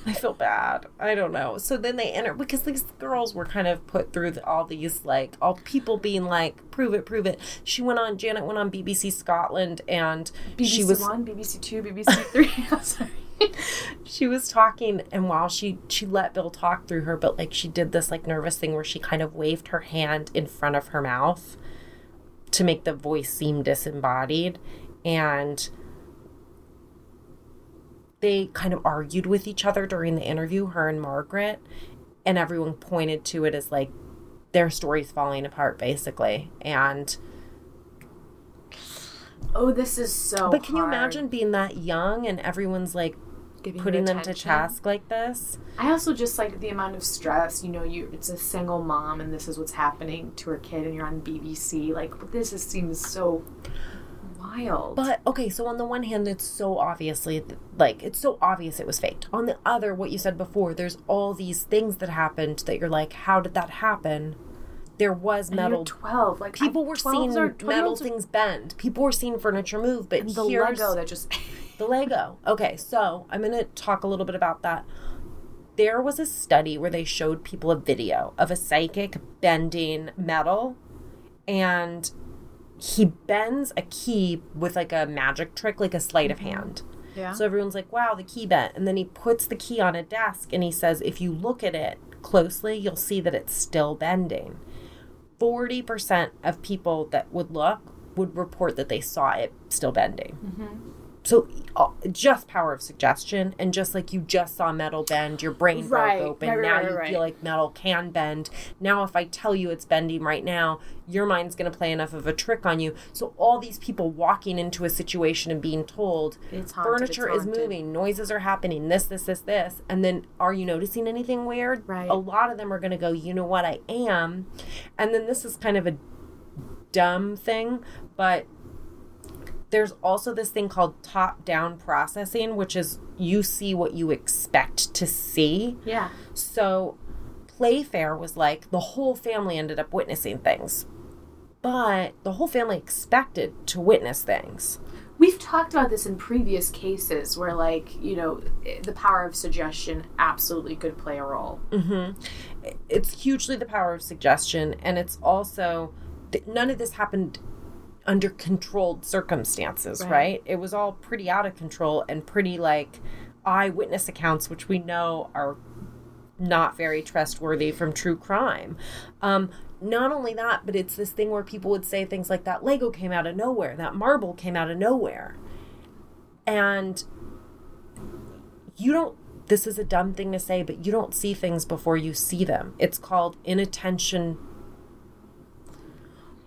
I feel bad. I don't know. So then they enter because these girls were kind of put through the, all these like all people being like, prove it, prove it. She went on. Janet went on BBC Scotland and BBC she was one, BBC two, BBC three. <laughs> I'm sorry. <laughs> she was talking and while she she let Bill talk through her, but like she did this like nervous thing where she kind of waved her hand in front of her mouth to make the voice seem disembodied and they kind of argued with each other during the interview, her and Margaret, and everyone pointed to it as like their story's falling apart basically. And Oh, this is so. but can you imagine being that young and everyone's like Giving putting them to task like this? I also just like the amount of stress. You know, you it's a single mom, and this is what's happening to her kid, and you're on BBC. Like this just seems so wild. But okay, so on the one hand, it's so obviously like it's so obvious it was faked. On the other, what you said before, there's all these things that happened that you're like, how did that happen? There was And metal. 12. Like People I- were seeing metal 12-year-olds are- things bend. People were seeing furniture move. But The here's Lego that just. <laughs> the Lego. Okay, so I'm going to talk a little bit about that. There was a study where they showed people a video of a psychic bending metal, and he bends a key with like a magic trick, like a sleight of mm-hmm. hand. Yeah. So everyone's like, wow, the key bent. And then he puts the key on a desk and he says, if you look at it closely, you'll see that it's still bending. 40% of people that would look would report that they saw it still bending. Mm-hmm. So uh, just power of suggestion, and just like you just saw metal bend, your brain Right, broke open. right, now right, you feel like metal can bend. Now, if I tell you it's bending right now, your mind's going to play enough of a trick on you. So all these people walking into a situation and being told haunted, furniture is moving, noises are happening, this, this, this, this, and then are you noticing anything weird? Right. A lot of them are going to go, you know what, I am, and then this is kind of a dumb thing, but there's also this thing called top down processing, which is you see what you expect to see. yeah. So Playfair was like the whole family ended up witnessing things. But the whole family expected to witness things. We've talked about this in previous cases where, like, you know, the power of suggestion absolutely could play a role. Mm-hmm. It's hugely the power of suggestion, and it's also none of this happened under controlled circumstances, right. Right. It was all pretty out of control and pretty like eyewitness accounts, which we know are not very trustworthy from true crime. Um, not only that, but it's this thing where people would say things like that Lego came out of nowhere, that marble came out of nowhere. And you don't, this is a dumb thing to say, but you don't see things before you see them. It's called inattention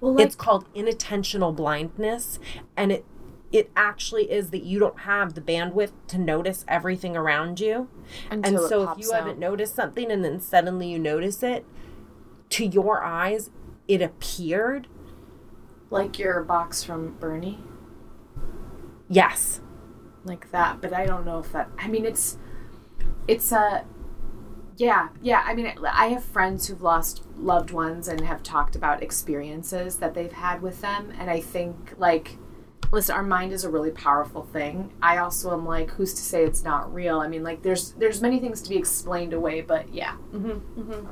Well, it's called inattentional blindness and it it actually is that you don't have the bandwidth to notice everything around you Until and so if you out. haven't noticed something and then suddenly you notice it to your eyes it appeared like your box from Bernie, yes like that. But I don't know if that. I mean, it's it's a. Yeah, yeah. I mean, I have friends who've lost loved ones and have talked about experiences that they've had with them, and I think like. Listen, our mind is a really powerful thing. I also am like, who's to say it's not real? I mean, like, there's there's many things to be explained away, but yeah, mm-hmm, mm-hmm.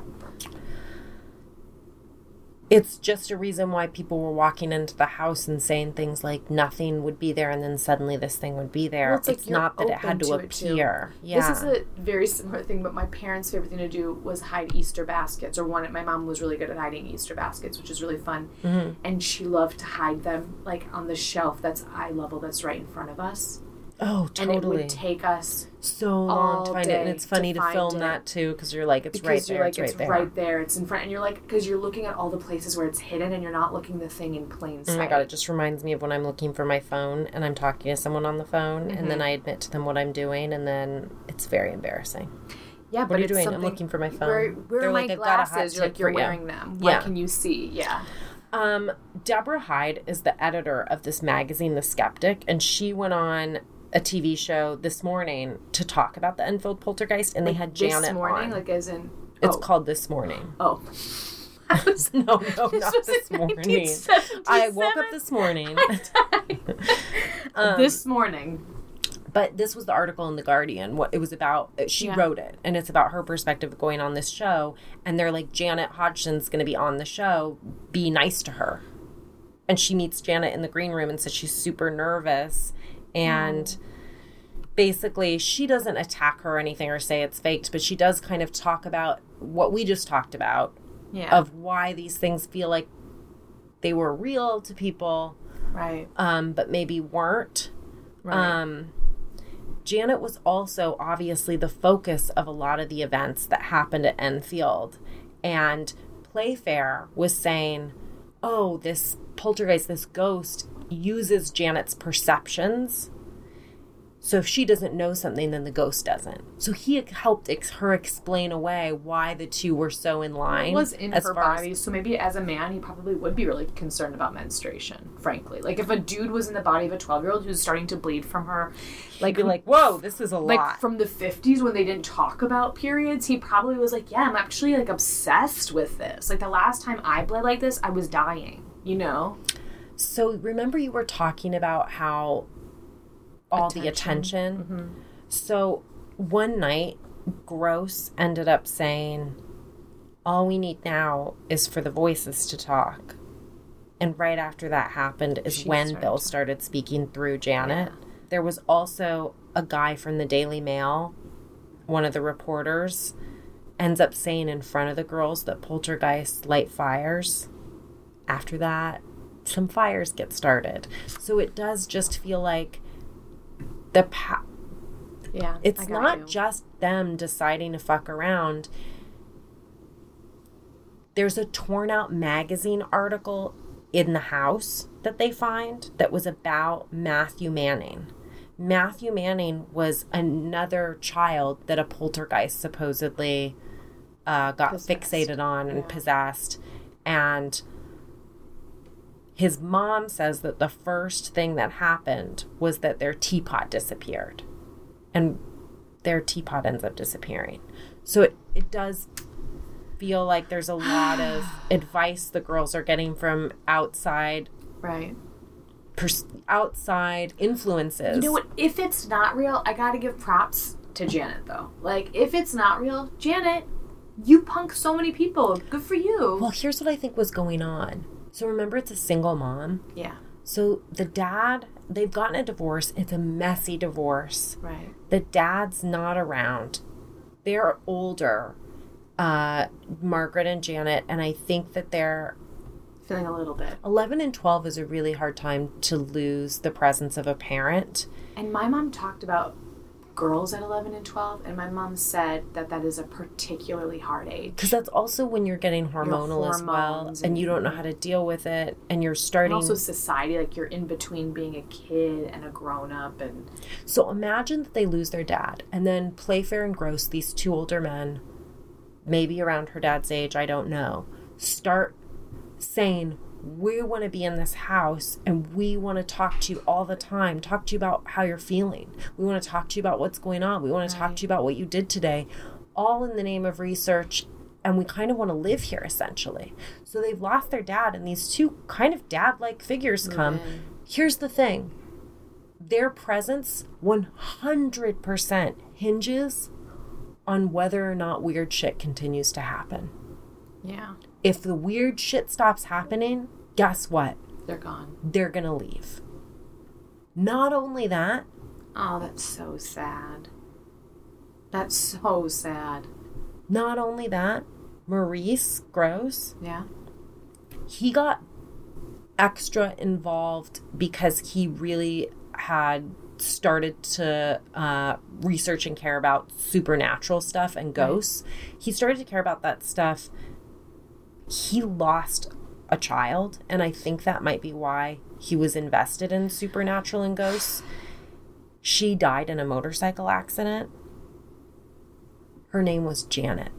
It's just a reason why people were walking into the house and saying things like nothing would be there and then suddenly this thing would be there. Well, it's like it's not that it had to to it, appear. Yeah This is a very similar thing, but my parents' favorite thing to do was hide Easter baskets, or one. My mom was really good at hiding Easter baskets, which is really fun, Mm-hmm. and she loved to hide them like on the shelf that's eye level, that's right in front of us, oh totally. and it would take us so long to find it and it's funny to to, film it. that too because you're like it's because right you're there like it's right there it's in front, and you're like because you're looking at all the places where it's hidden, and you're not looking the thing in plain sight. Oh my god, it just reminds me of when I'm looking for my phone and I'm talking to someone on the phone and Mm-hmm. then I admit to them what I'm doing and then it's very embarrassing. yeah, but are you it's doing? I'm looking for my phone. Where, where They're are like, my "I've got a hot glasses? You're like you're for you." wearing them. Yeah. Can you see? Yeah. Um, Deborah Hyde is the editor of this magazine, The Skeptic, and she went on a TV show this morning to talk about the Enfield poltergeist and they had Janet this morning, on. like as in it's oh. called This Morning. Oh. <laughs> I was No, no, <laughs> not this morning. I woke up this morning. Um, <laughs> this morning. but this was the article in the guardian what it was about uh, she Yeah. wrote it and it's about her perspective of going on this show and they're like janet hodgson's going to be on the show be nice to her and she meets janet in the green room and says she's super nervous and basically she doesn't attack her or anything or say it's faked but she does kind of talk about what we just talked about Yeah. of why these things feel like they were real to people right. um, but maybe weren't Right. um, Janet was also obviously the focus of a lot of the events that happened at Enfield. And Playfair was saying, oh, this poltergeist, this ghost uses Janet's perceptions So if she doesn't know something, then the ghost doesn't. So he helped ex- her explain away why the two were so in line. It was in her far as- body, so maybe as a man, he probably would be really concerned about menstruation. Frankly, like if a dude was in the body of a twelve-year-old who's starting to bleed from her, like, be like, whoa, this is a like lot. from the 50s when they didn't talk about periods he probably was like yeah i'm actually like obsessed with this like the last time i bled like this i was dying you know So remember you were talking about how all the attention. Mm-hmm. So one night Grosse ended up saying all we need now is for the voices to talk. And right after that happened is She when started Bill started speaking through Janet. There was also a guy from the Daily Mail, one of the reporters, ends up saying in front of the girls that poltergeists light fires. After that, some fires get started. So it does just feel like the pa- yeah it's not you. just them deciding to fuck around. There's a torn out magazine article in the house that they find that was about Matthew Manning. Matthew Manning was another child that a poltergeist supposedly uh, got Possessed. fixated on and possessed. And his mom says that the first thing that happened was that their teapot disappeared and their teapot ends up disappearing. So it, it does feel like there's a lot of <sighs> advice the girls are getting from outside right pers- outside influences. you know what if it's not real i gotta give props to janet though like if it's not real janet you punk so many people good for you Well, here's what I think was going on. So remember, it's a single mom. yeah So the dad, they've gotten a divorce. It's a messy divorce. right the dad's not around. They're older, uh, Margaret and Janet, and I think that they're feeling a little bit 11 and 12 is a really hard time to lose the presence of a parent. And my mom talked about girls at 11 and 12, and my mom said that that is a particularly hard age. Because that's also when you're getting hormonal as well, hormones and you don't know how to deal with it, and you're And starting. also society, like you're in between being a kid and a grown up, and So imagine that they lose their dad, and then Playfair and Grosse, these two older men, maybe around her dad's age, I don't know, start saying, We want to be in this house and we want to talk to you all the time, talk to you about how you're feeling. We want to talk to you about what's going on. We want to talk to you about what you did today, all in the name of research. And we kind of want to live here essentially. So they've lost their dad, and these two kind of dad like figures come. Here's the thing their presence 100% hinges on whether or not weird shit continues to happen. yeah, If the weird shit stops happening, guess what? they're gone. They're gonna leave. Not only that, Oh, that's so sad. That's so sad. not only that, Maurice Grosse, Yeah. he got extra involved because he really had started to uh, research and care about supernatural stuff and ghosts. He started to care about that stuff. He lost a child, and I think that might be why he was invested in supernatural and ghosts. She died in a motorcycle accident. Her name was Janet.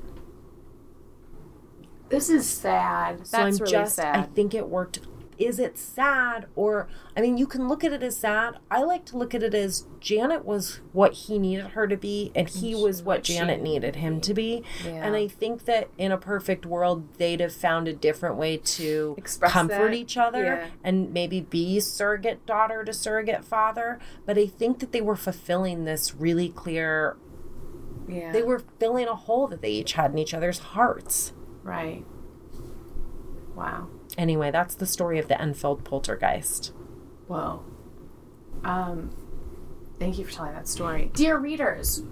This is sad. That's I'm really just, sad. I think it worked. Is it sad? Or, I mean, you can look at it as sad. I like to look at it as Janet was what he needed her to be, and he was what Janet needed him to be. Yeah. And I think that in a perfect world, they'd have found a different way to Express comfort that. each other Yeah. and maybe be surrogate daughter to surrogate father. But I think that they were fulfilling this really clear, yeah. they were filling a hole that they each had in each other's hearts. right. Wow. Anyway, that's the story of the Enfield poltergeist. Whoa. Um, thank you for telling that story. Dear readers,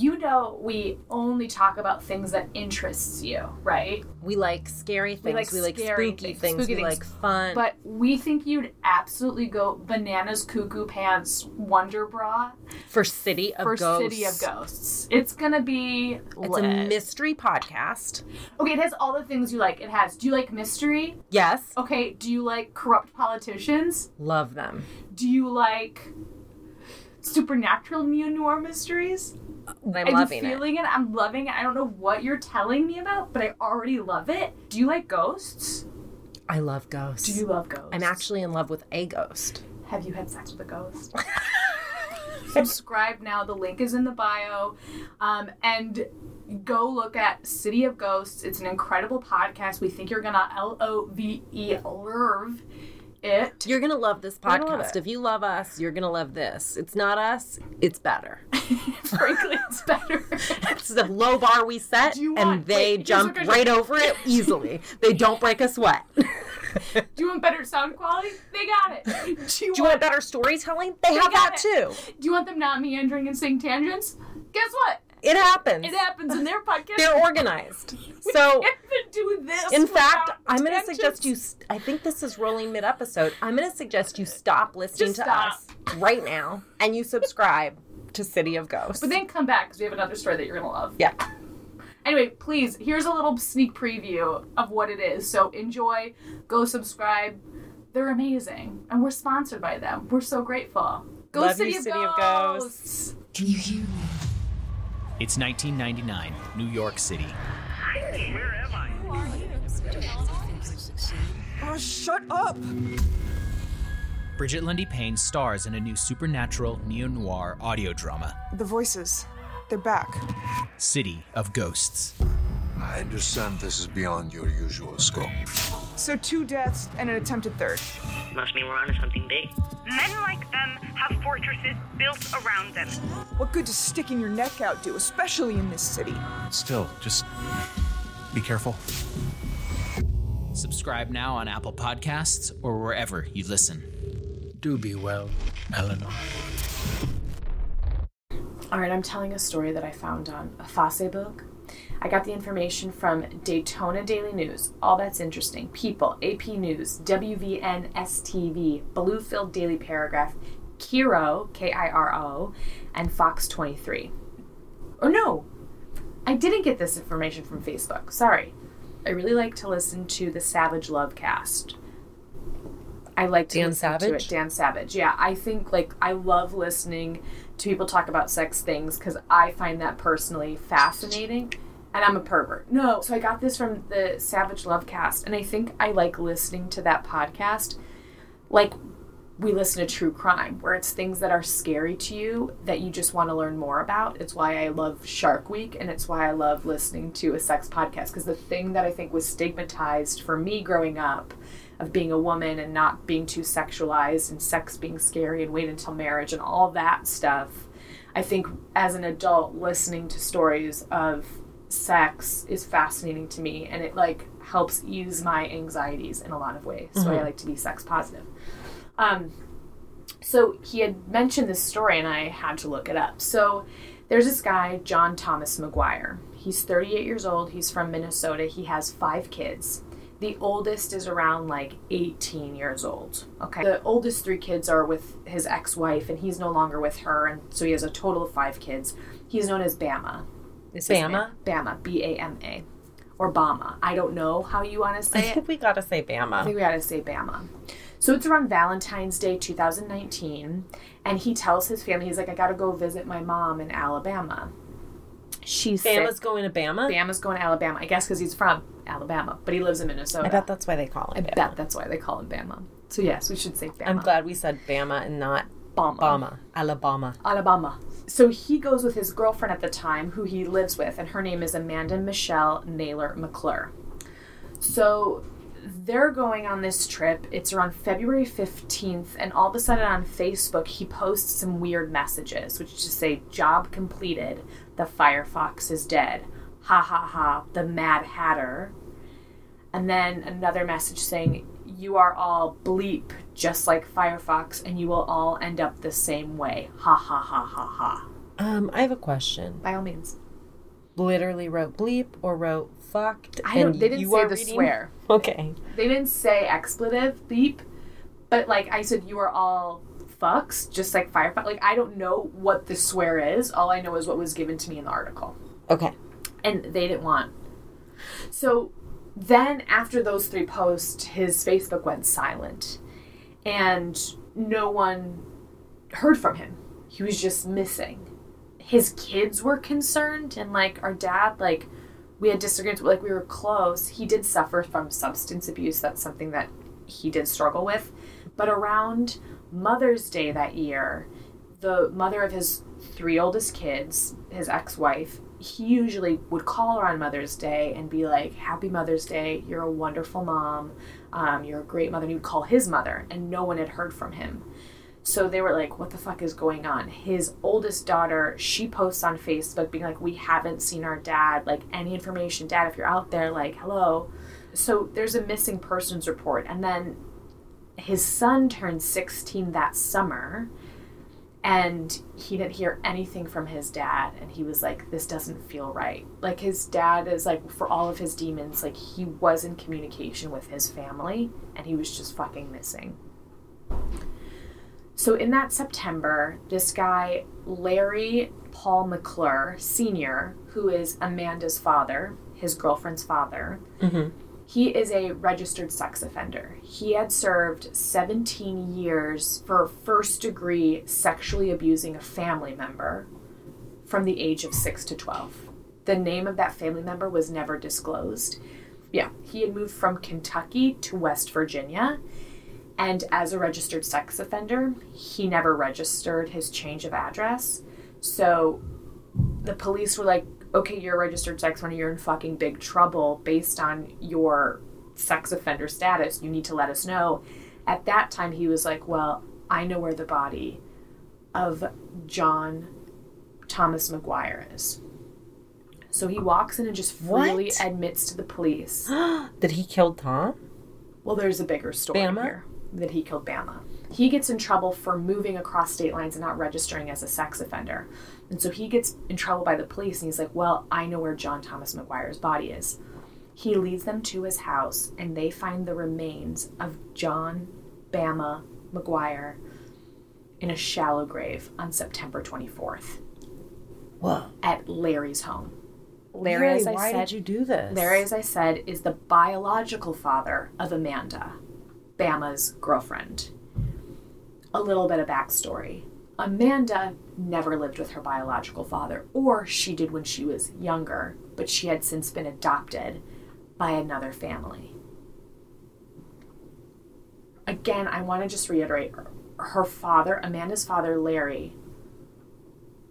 you know we only talk about things that interests you, right? We like scary things. like We like, spooky things, things. spooky we things. like fun. But we think you'd absolutely go bananas cuckoo pants wonder bra for City of ghosts. for Ghosts, City of Ghosts. It's gonna be it's lit. a mystery podcast. Okay, it has all the things you like. It has do you like mystery? Yes, Okay, do you like corrupt politicians? love them. Do you like supernatural neo noir mysteries. I'm I'm loving it. feeling it. I'm loving it. I don't know what you're telling me about, but I already love it. Do you like ghosts? I love ghosts. Do you love ghosts? I'm actually in love with a ghost. Have you had sex with a ghost? <laughs> Subscribe now. The link is in the bio. Um, and go look at City of Ghosts. It's an incredible podcast. We think you're going to L O V E love it. You're gonna love this gonna love podcast. If you love us, you're gonna love this. It's not us. It's better. <laughs> Frankly, it's better. It's the low bar we set, and want- they wait, jump right over it easily. they don't break a sweat. <laughs> Do you want better sound quality? They got it. <laughs> Do you, Do you want better storytelling? They have got that too. Do you want them not meandering and saying tangents? Guess what? It happens. It happens in their podcast. They're organized. So, can't even do this. in fact, without I'm going to suggest you. I think this is rolling mid episode. I'm going to suggest you stop listening Just to stop. us right now and you subscribe to City of Ghosts. But then come back because we have another story that you're gonna love. yeah. Anyway, please, here's a little sneak preview of what it is. So enjoy, go subscribe. They're amazing, and we're sponsored by them. We're so grateful. Go Love City, you, of, City of Ghosts. It's 1999, New York City. Where am Oh, shut up! Bridget Lundy-Paine stars in a new supernatural neo noir audio drama, The voices, they're back. City of Ghosts. I understand this is beyond your usual scope. So, two deaths and an attempted third. Must mean we're onto something big. Men like them have fortresses built around them. What good does sticking your neck out do, especially in this city? Still, just be careful. Subscribe now on Apple Podcasts or wherever you listen. Do be well, Eleanor. All right, I'm telling a story that I found on a Facebook. I got the information from Daytona Daily News. All that's interesting. People, AP News, WVNS-TV, Bluefield Daily Paragraph, Kiro, K I R O, and Fox 23. Or no, I didn't get this information from Facebook. Sorry. I really like to listen to the Savage Lovecast. I like to Dan listen to it. Dan Savage. Yeah, I think like I love listening to people talk about sex things because I find that personally fascinating. And I'm a pervert. No, so I got this from the Savage Lovecast, and I think I like listening to that podcast like we listen to true crime, where it's things that are scary to you that you just want to learn more about. It's why I love Shark Week, and it's why I love listening to a sex podcast. Because the thing that I think was stigmatized for me growing up of being a woman and not being too sexualized and sex being scary and wait until marriage and all that stuff, I think as an adult, listening to stories of sex is fascinating to me and it like helps ease my anxieties in a lot of ways. So I like to be sex positive. Um, so he had mentioned this story and I had to look it up. So there's this guy, John Thomas McGuire. He's 38 years old. He's from Minnesota. He has five kids. The oldest is around like 18 years old. Okay. The oldest three kids are with his ex wife, and he's no longer with her. And so he has a total of five kids. He's known as Bama. Is Bama? Bama. B A M A. Or Bama. I don't know how you want to say it. I think we gotta say Bama. I think we gotta say Bama. So it's around Valentine's Day 2019, and he tells his family, he's like, I gotta go visit my mom in Alabama. She's Bama's sick. going to Bama. Bama's going to Alabama, I guess because he's from Alabama, but he lives in Minnesota. I bet that's why they call him I. Bama. bet that's why they call him Bama. So yes, we should say Bama. I'm glad we said Bama and not Bama. Bama, Alabama. Alabama. So he goes with his girlfriend at the time, who he lives with, and her name is Amanda Michelle Naylor McClure. So they're going on this trip. It's around February 15th, and all of a sudden on Facebook, he posts some weird messages, which just say, Job completed, the Firefox is dead. Ha ha ha, the Mad Hatter. And then another message saying, You are all bleep, just like Firefox, and you will all end up the same way. Ha ha ha ha ha. Um, I have a question. By all means. Literally wrote bleep or wrote fucked. I don't, they didn't say the reading- swear. <laughs> Okay. They didn't say expletive, bleep, but like I said, you are all fucks, just like Firefox. Like I don't know what the swear is. All I know is what was given to me in the article. Okay. and they didn't want. So then, after those three posts, his Facebook went silent, and no one heard from him. he was just missing. His kids were concerned, and like our dad, like we had disagreements, like we were close. He did suffer from substance abuse. That's something that he did struggle with. But around Mother's Day that year, the mother of his three oldest kids, his ex wife, he usually would call her on Mother's Day and be like, Happy Mother's Day. You're a wonderful mom. Um, you're a great mother. And he would call his mother, and no one had heard from him. So they were like, What the fuck is going on? His oldest daughter, she posts on Facebook being like, We haven't seen our dad. Like, any information, dad, if you're out there, like, hello. So there's a missing persons report. And then his son turned 16 that summer and he didn't hear anything from his dad and he was like this doesn't feel right. Like his dad is like for all of his demons like he was in communication with his family and he was just fucking missing. So in that september this guy larry paul mcclure senior who is amanda's father his girlfriend's father mm-hmm. He is a registered sex offender. He had served 17 years for first degree sexually abusing a family member from the age of 6 to 12. The name of that family member was never disclosed. Yeah, he had moved from Kentucky to West Virginia. And as a registered sex offender, he never registered his change of address. So the police were like, okay, you're a registered sex offender, you're in fucking big trouble based on your sex offender status. You need to let us know. At that time, he was like, well, I know where the body of John Thomas McGuire is. So he walks in and just freely What? admits to the police. <gasps> That he killed Tom? Well, there's a bigger story Bama? here that he killed Bama. He gets in trouble for moving across state lines and not registering as a sex offender. And so he gets in trouble by the police and he's like, Well, I know where John Thomas McGuire's body is. He leads them to his house and they find the remains of John Bama McGuire in a shallow grave on September 24th Whoa. at Larry's home. Larry, Larry, as I why said, did you do this? Larry, as I said, is the biological father of Amanda, Bama's girlfriend. A little bit of backstory. Amanda never lived with her biological father, or she did when she was younger, but she had since been adopted by another family. Again, I want to just reiterate her father, Amanda's father, Larry,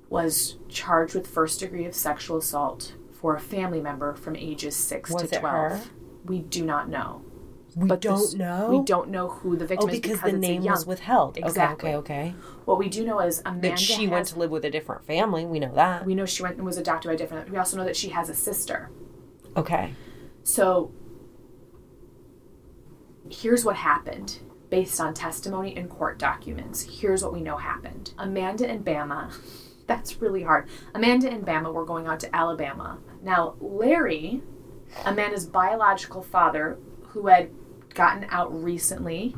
was charged with first degree of sexual assault for a family member from ages 6 Was to it 12. her? We do not know. We But don't this- know? We don't know who the Oh, victim is because, because the name young- was withheld. Exactly. Okay, okay, okay. What we do know is Amanda That she has, went to live with a different family. We know that. We know she went and was adopted by a different. We also know that she has a sister. Okay. So here's what happened based on testimony and court documents. Here's what we know happened. Amanda and Bama, <laughs> that's really hard. Amanda and Bama were going out to Alabama. Now, Larry, Amanda's biological father, who had gotten out recently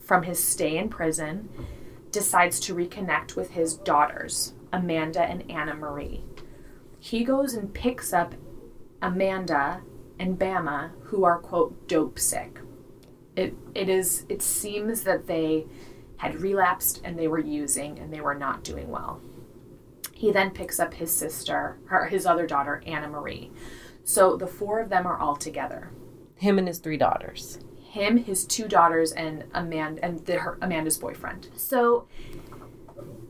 from his stay in prison, decides to reconnect with his daughters, Amanda and Anna Marie. He goes and picks up Amanda and Bama, who are quote dope sick. It it is it seems that they had relapsed and they were using and they were not doing well. He then picks up his sister, his other daughter, Anna Marie. So the four of them are all together. Him and his three daughters. Him, his two daughters, and Amanda and the, her, Amanda's boyfriend. So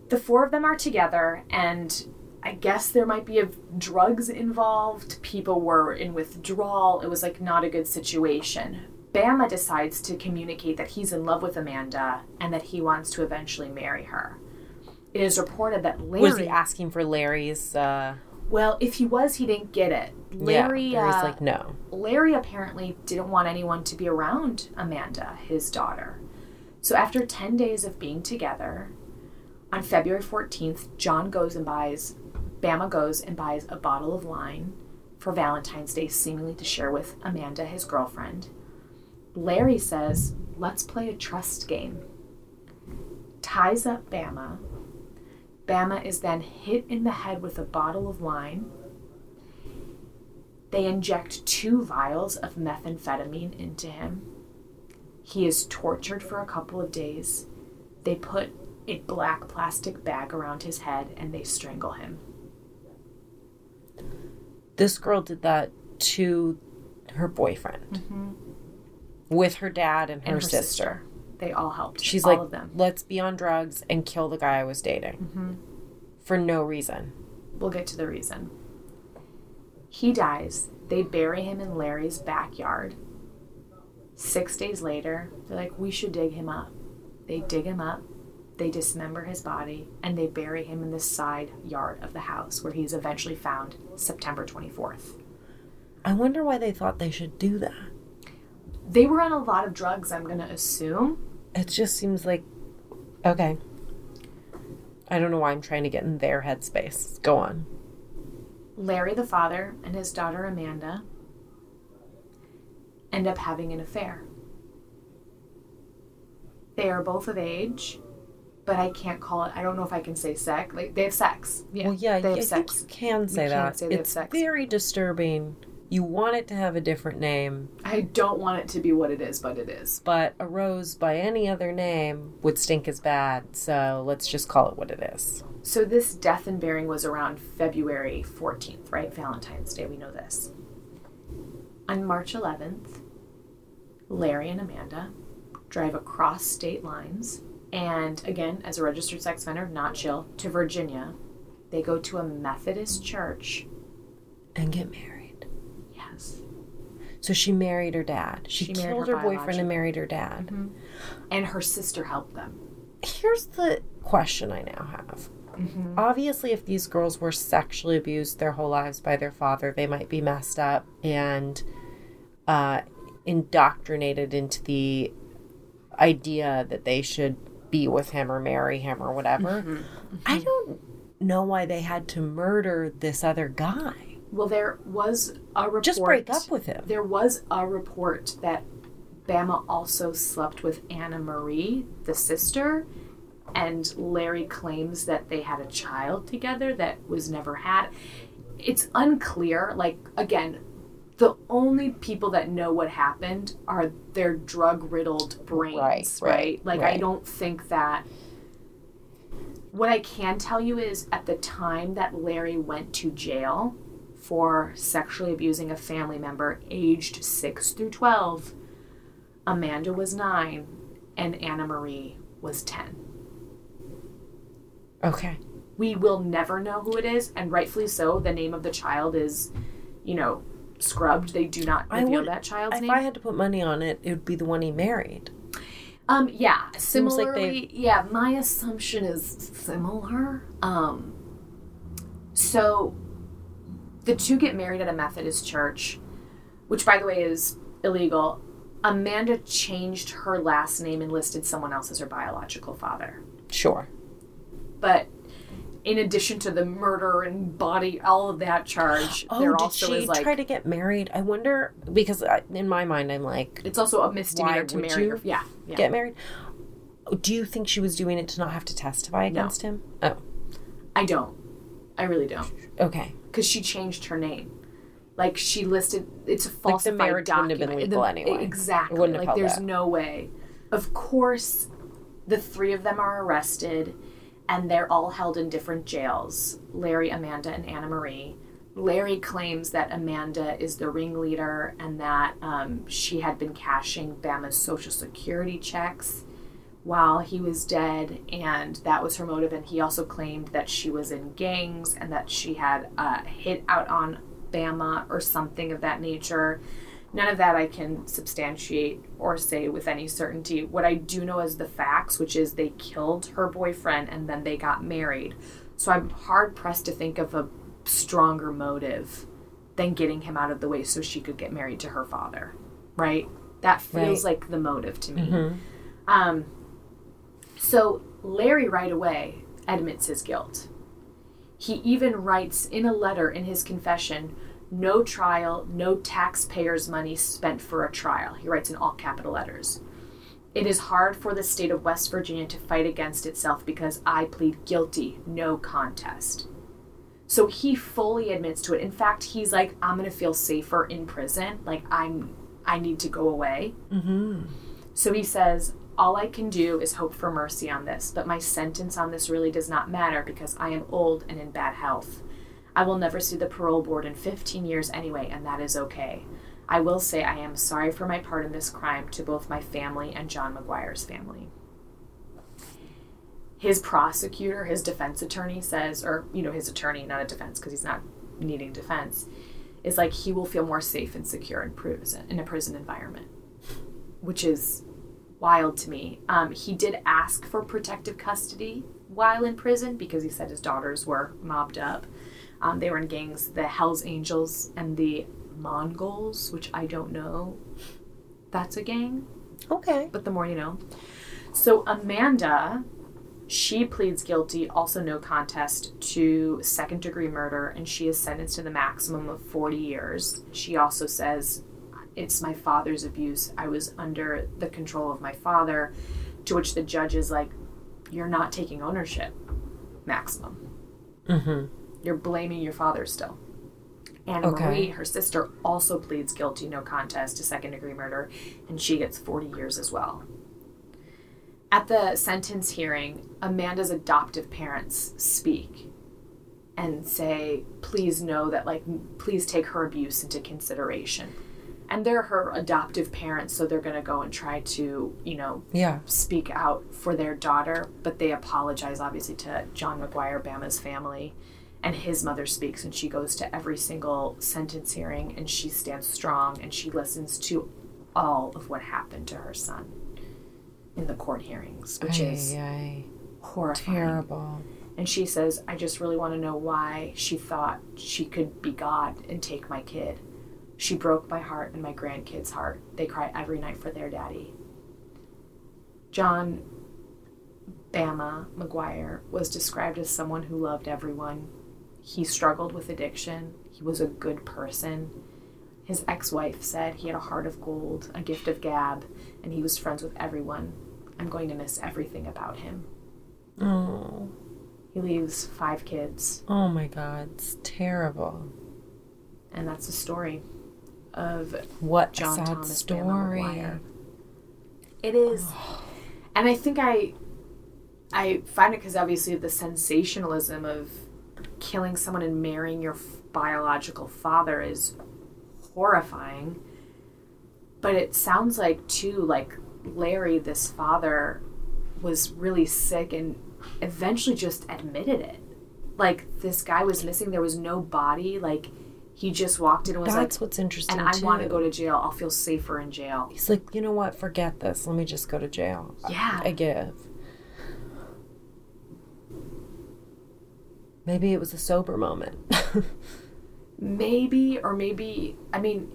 the four of them are together and I guess there might be a, drugs involved. People were in withdrawal. It was like not a good situation. Bama decides to communicate that he's in love with Amanda and that he wants to eventually marry her. It is reported that Larry. Was he asking for Larry's? uh well, if he was, he didn't get it. Larry. yeah, Larry's uh, like, no. Larry apparently didn't want anyone to be around Amanda, his daughter. So after 10 days of being together, on February 14th, John goes and buys, Bama goes and buys a bottle of wine for Valentine's Day, seemingly to share with Amanda, his girlfriend. Larry says, let's play a trust game. Ties up Bama. Bama is then hit in the head with a bottle of wine. They inject two vials of methamphetamine into him. He is tortured for a couple of days. They put a black plastic bag around his head and they strangle him. This girl did that to her boyfriend mm-hmm. with her dad and her, And her sister. sister. They all helped. She's all like, of them. let's be on drugs and kill the guy I was dating mm-hmm. for no reason. We'll get to the reason. He dies. They bury him in Larry's backyard. Six days later, they're like, we should dig him up. They dig him up, they dismember his body, and they bury him in the side yard of the house where he's eventually found September 24th. I wonder why they thought they should do that. They were on a lot of drugs, I'm going to assume. It just seems like okay. I don't know why I'm trying to get in their headspace. Go on. Larry, the father, and his daughter Amanda end up having an affair. They are both of age, but I can't call it. I don't know if I can say sex. Like they have sex. Yeah, well, yeah, they have sex. you can say can't that. say they have it's sex. very disturbing. You want it to have a different name, I don't want it to be what it is, but it is. but a rose by any other name would stink as bad. So let's just call it what it is. So this death and burying was around February 14th, right? Valentine's Day. We know this. On March 11th, Larry and Amanda drive across state lines and again, as a registered sex offender, not chill, to Virginia. They go to a Methodist church. And get married. Yes. So she married her dad. She, She killed her her, boyfriend and married her dad. Mm-hmm. And her sister helped them. Here's the question I now have. Mm-hmm. Obviously, if these girls were sexually abused their whole lives by their father, they might be messed up and uh, indoctrinated into the idea that they should be with him or marry him or whatever. Mm-hmm. I mm-hmm. don't know why they had to murder this other guy. Well, there was a report. Just break up with him. There was a report that Bama also slept with Anna Marie, the sister, and Larry claims that they had a child together that was never had. It's unclear. Like, again, the only people that know what happened are their drug riddled brains, Right, right? right, Like, I don't think that. What I can tell you is at the time that Larry went to jail for sexually abusing a family member aged 6 through 12, Amanda was 9 and Anna Marie was 10. Okay. We will never know who it is, and rightfully so. The name of the child is, you know, scrubbed. They do not I reveal would, that child's if name. If I had to put money on it, it would be the one he married. Um, yeah, Seems like similarly, they- yeah, my assumption is similar. Um, so the two get married at a Methodist church, which, by the way, is illegal. Amanda changed her last name and listed someone else as her biological father. Sure. But in addition to the murder and body, all of that charge, <gasps> Oh, there did also she is like try to get married? I wonder because I, in my mind, I'm like, it's also a misdemeanor to marry her. Yeah, yeah. get married. Do you think she was doing it to not have to testify against him? Oh, I don't. I really don't. okay. because she changed her name. Like she listed, it's a Like, the falsified marriage wouldn't have been legal The- anyway. Exactly. It wouldn't have like there's that. no way. Of course, the three of them are arrested, and they're all held in different jails. Larry, Amanda, and Anna Marie. Larry claims that Amanda is the ringleader and that um, she had been cashing Bama's social security checks while he was dead, and that was her motive. And he also claimed that she was in gangs and that she had uh, hit out on Bama or something of that nature. None of that I can substantiate or say with any certainty. What I do know is the facts, which is they killed her boyfriend and then they got married. So I'm hard pressed to think of a stronger motive than getting him out of the way so she could get married to her father, right? That feels Right. like the motive to me. Um, so Larry right away admits his guilt. He even writes in a letter in his confession, no trial, no taxpayers' money spent for a trial. He writes in all capital letters. It is hard for the state of West Virginia to fight against itself because I plead guilty, no contest. So he fully admits to it. In fact, he's like, I'm gonna feel safer in prison. Like I'm, I need to go away. Mm-hmm. So he says, All I can do is hope for mercy on this, but my sentence on this really does not matter because I am old and in bad health. I will never see the parole board in 15 years anyway, and that is okay. I will say I am sorry for my part in this crime to both my family and John McGuire's family. His prosecutor, his defense attorney says, or, you know, his attorney, not a defense because he's not needing defense, is like he will feel more safe and secure in prison, in a prison environment, which is wild to me. Um, he did ask for protective custody while in prison because he said his daughters were mobbed up. Um, they were in gangs, the Hells Angels and the Mongols, which I don't know. That's a gang. Okay. But the more you know. So Amanda, she pleads guilty, also no contest, to second degree murder, and she is sentenced to the maximum of 40 years. She also says, It's my father's abuse. I was under the control of my father, to which the judge is like, You're not taking ownership. Maximum. Mm-hmm. You're blaming your father still. Anne Okay. Marie, her sister, also pleads guilty, no contest, to second degree murder, and she gets 40 years as well. At the sentence hearing, Amanda's adoptive parents speak and say, please know that, like, please take her abuse into consideration. And they're her adoptive parents, so they're going to go and try to, you know, Yeah. speak out for their daughter, but they apologize obviously to John McGuire, Bama's family. And his mother speaks, and she goes to every single sentence hearing, and she stands strong, and she listens to all of what happened to her son in the court hearings, which is Ay, ay. horrifying. terrible. And she says, I just really want to know why she thought she could be God and take my kid. She broke my heart and my grandkids' heart. They cry every night for their daddy. John Bama McGuire was described as someone who loved everyone. He struggled with addiction. He was a good person. His ex wife said he had a heart of gold, a gift of gab, and he was friends with everyone. I'm going to miss everything about him. Oh. He leaves five kids, Oh my God. It's terrible. and that's the story of What John sad Thomas story. It is, oh. and I think I, I find it because obviously the sensationalism of killing someone and marrying your f- biological father is horrifying. But it sounds like too like Larry, this father, was really sick and eventually just admitted it. Like this guy was missing. There was no body. Like he just walked in and was That's like, what's interesting. and I want to go to jail. I'll feel safer in jail. He's like, you know what? Forget this. Let me just go to jail. Yeah. I give. Maybe it was a sober moment. <laughs> Maybe, or maybe, I mean,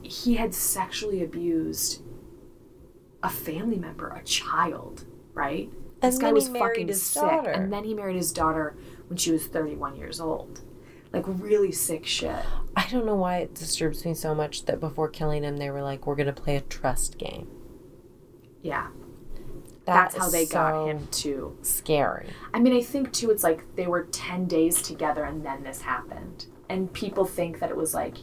he had sexually abused a family member, a child, right? And this guy then was he married fucking his sick. daughter. And then he married his daughter when she was 31 years old. Like, really sick shit. I don't know why it disturbs me so much that before killing him, they were like, we're going to play a trust game. Yeah. That That's how they got so him too. Scary. I mean, I think too, it's like they were 10 days together and then this happened. And people think that it was like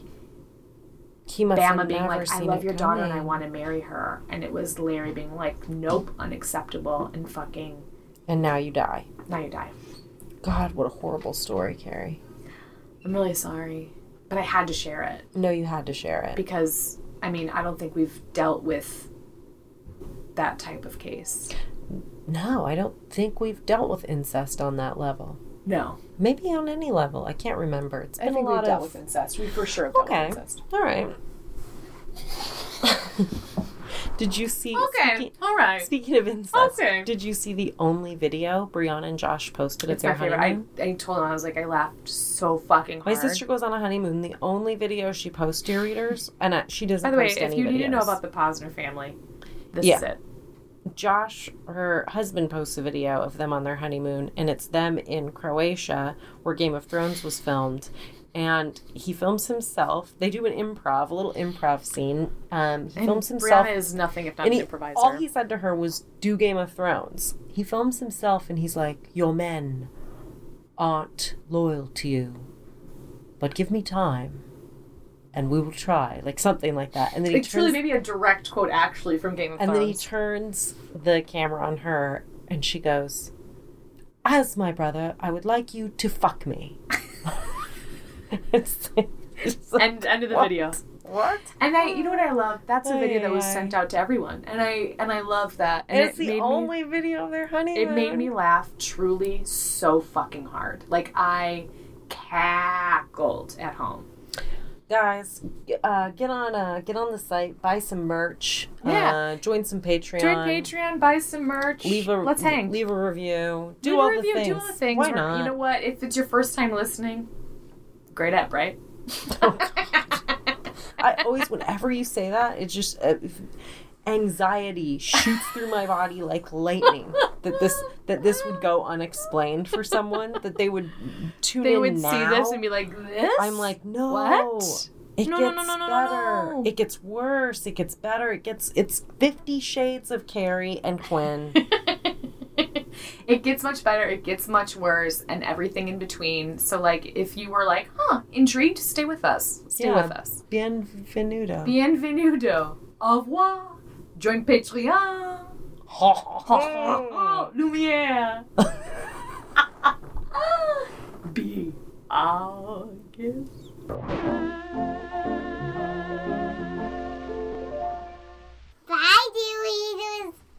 He must Bama have being like, I love your daughter and I want to marry her. And it was Larry being like, nope, unacceptable, and fucking, And now you die. now you die. God, what a horrible story, Kerry. I'm really sorry. But I had to share it No, you had to share it. because, I mean, I don't think we've dealt with that type of case. No, I don't think we've dealt with incest on that level. No. Maybe on any level. I can't remember. It's I been think a we've lot dealt of with incest. We for sure have dealt Okay. with incest. All right. <laughs> did you see? Okay, Speaking, all right. Speaking of incest, Okay. did you see the only video Brianna and Josh posted It's their favorite. I, honeymoon? I told him, I was like, I laughed so fucking My sister goes on a honeymoon. The only video she posts to your readers, and uh, she doesn't By the way, if you need to know about the Posner family, this Yeah. is it. Josh, her husband, posts a video of them on their honeymoon, and it's them in Croatia, where Game of Thrones was filmed. And he films himself. They do an improv, a little improv scene. Um, he And films himself. Brianna is nothing if not an he, improviser. all he said to her was, "Do Game of Thrones." He films himself, and he's like, "Your men aren't loyal to you, but give me time, and we will try, like something like that. And then he It's really maybe a direct quote actually from Game of Thrones. and then he turns the camera on her, and she goes, "As my brother, I would like you to fuck me." it's <laughs> it's like, End end of the what? video. What? And I, you know what I love? That's a video that was Ay, ay. sent out to everyone, and I and I love that. And And it's it the made only me, video of their honeymoon. it made me laugh truly so fucking hard. Like I cackled at home. Guys uh, get on uh, get on the site buy some merch Yeah. uh, join some patreon Join Patreon, buy some merch. leave a let's hang. leave a review do Leave a all review, the things Do all the things. why We're- not You know what? If it's your first time listening, great app, right? <laughs> i always whenever you say that it's just uh, anxiety shoots through my body like lightning that this that this would go unexplained for someone that they would tune They in would see this and be like, "This." i'm like no What? It No, gets no, no, no, no, better. no. It gets worse. It gets better. It gets it's Fifty Shades of Kerry and Quinn. <laughs> it gets much better, it gets much worse, and everything in between. So, like, if you were like, huh, intrigued, stay with us. Stay Yeah. with us. Bienvenuto. Bienvenuto. Au revoir join Patreon. Lumiere. <laughs> Be our guest. Bye, readers.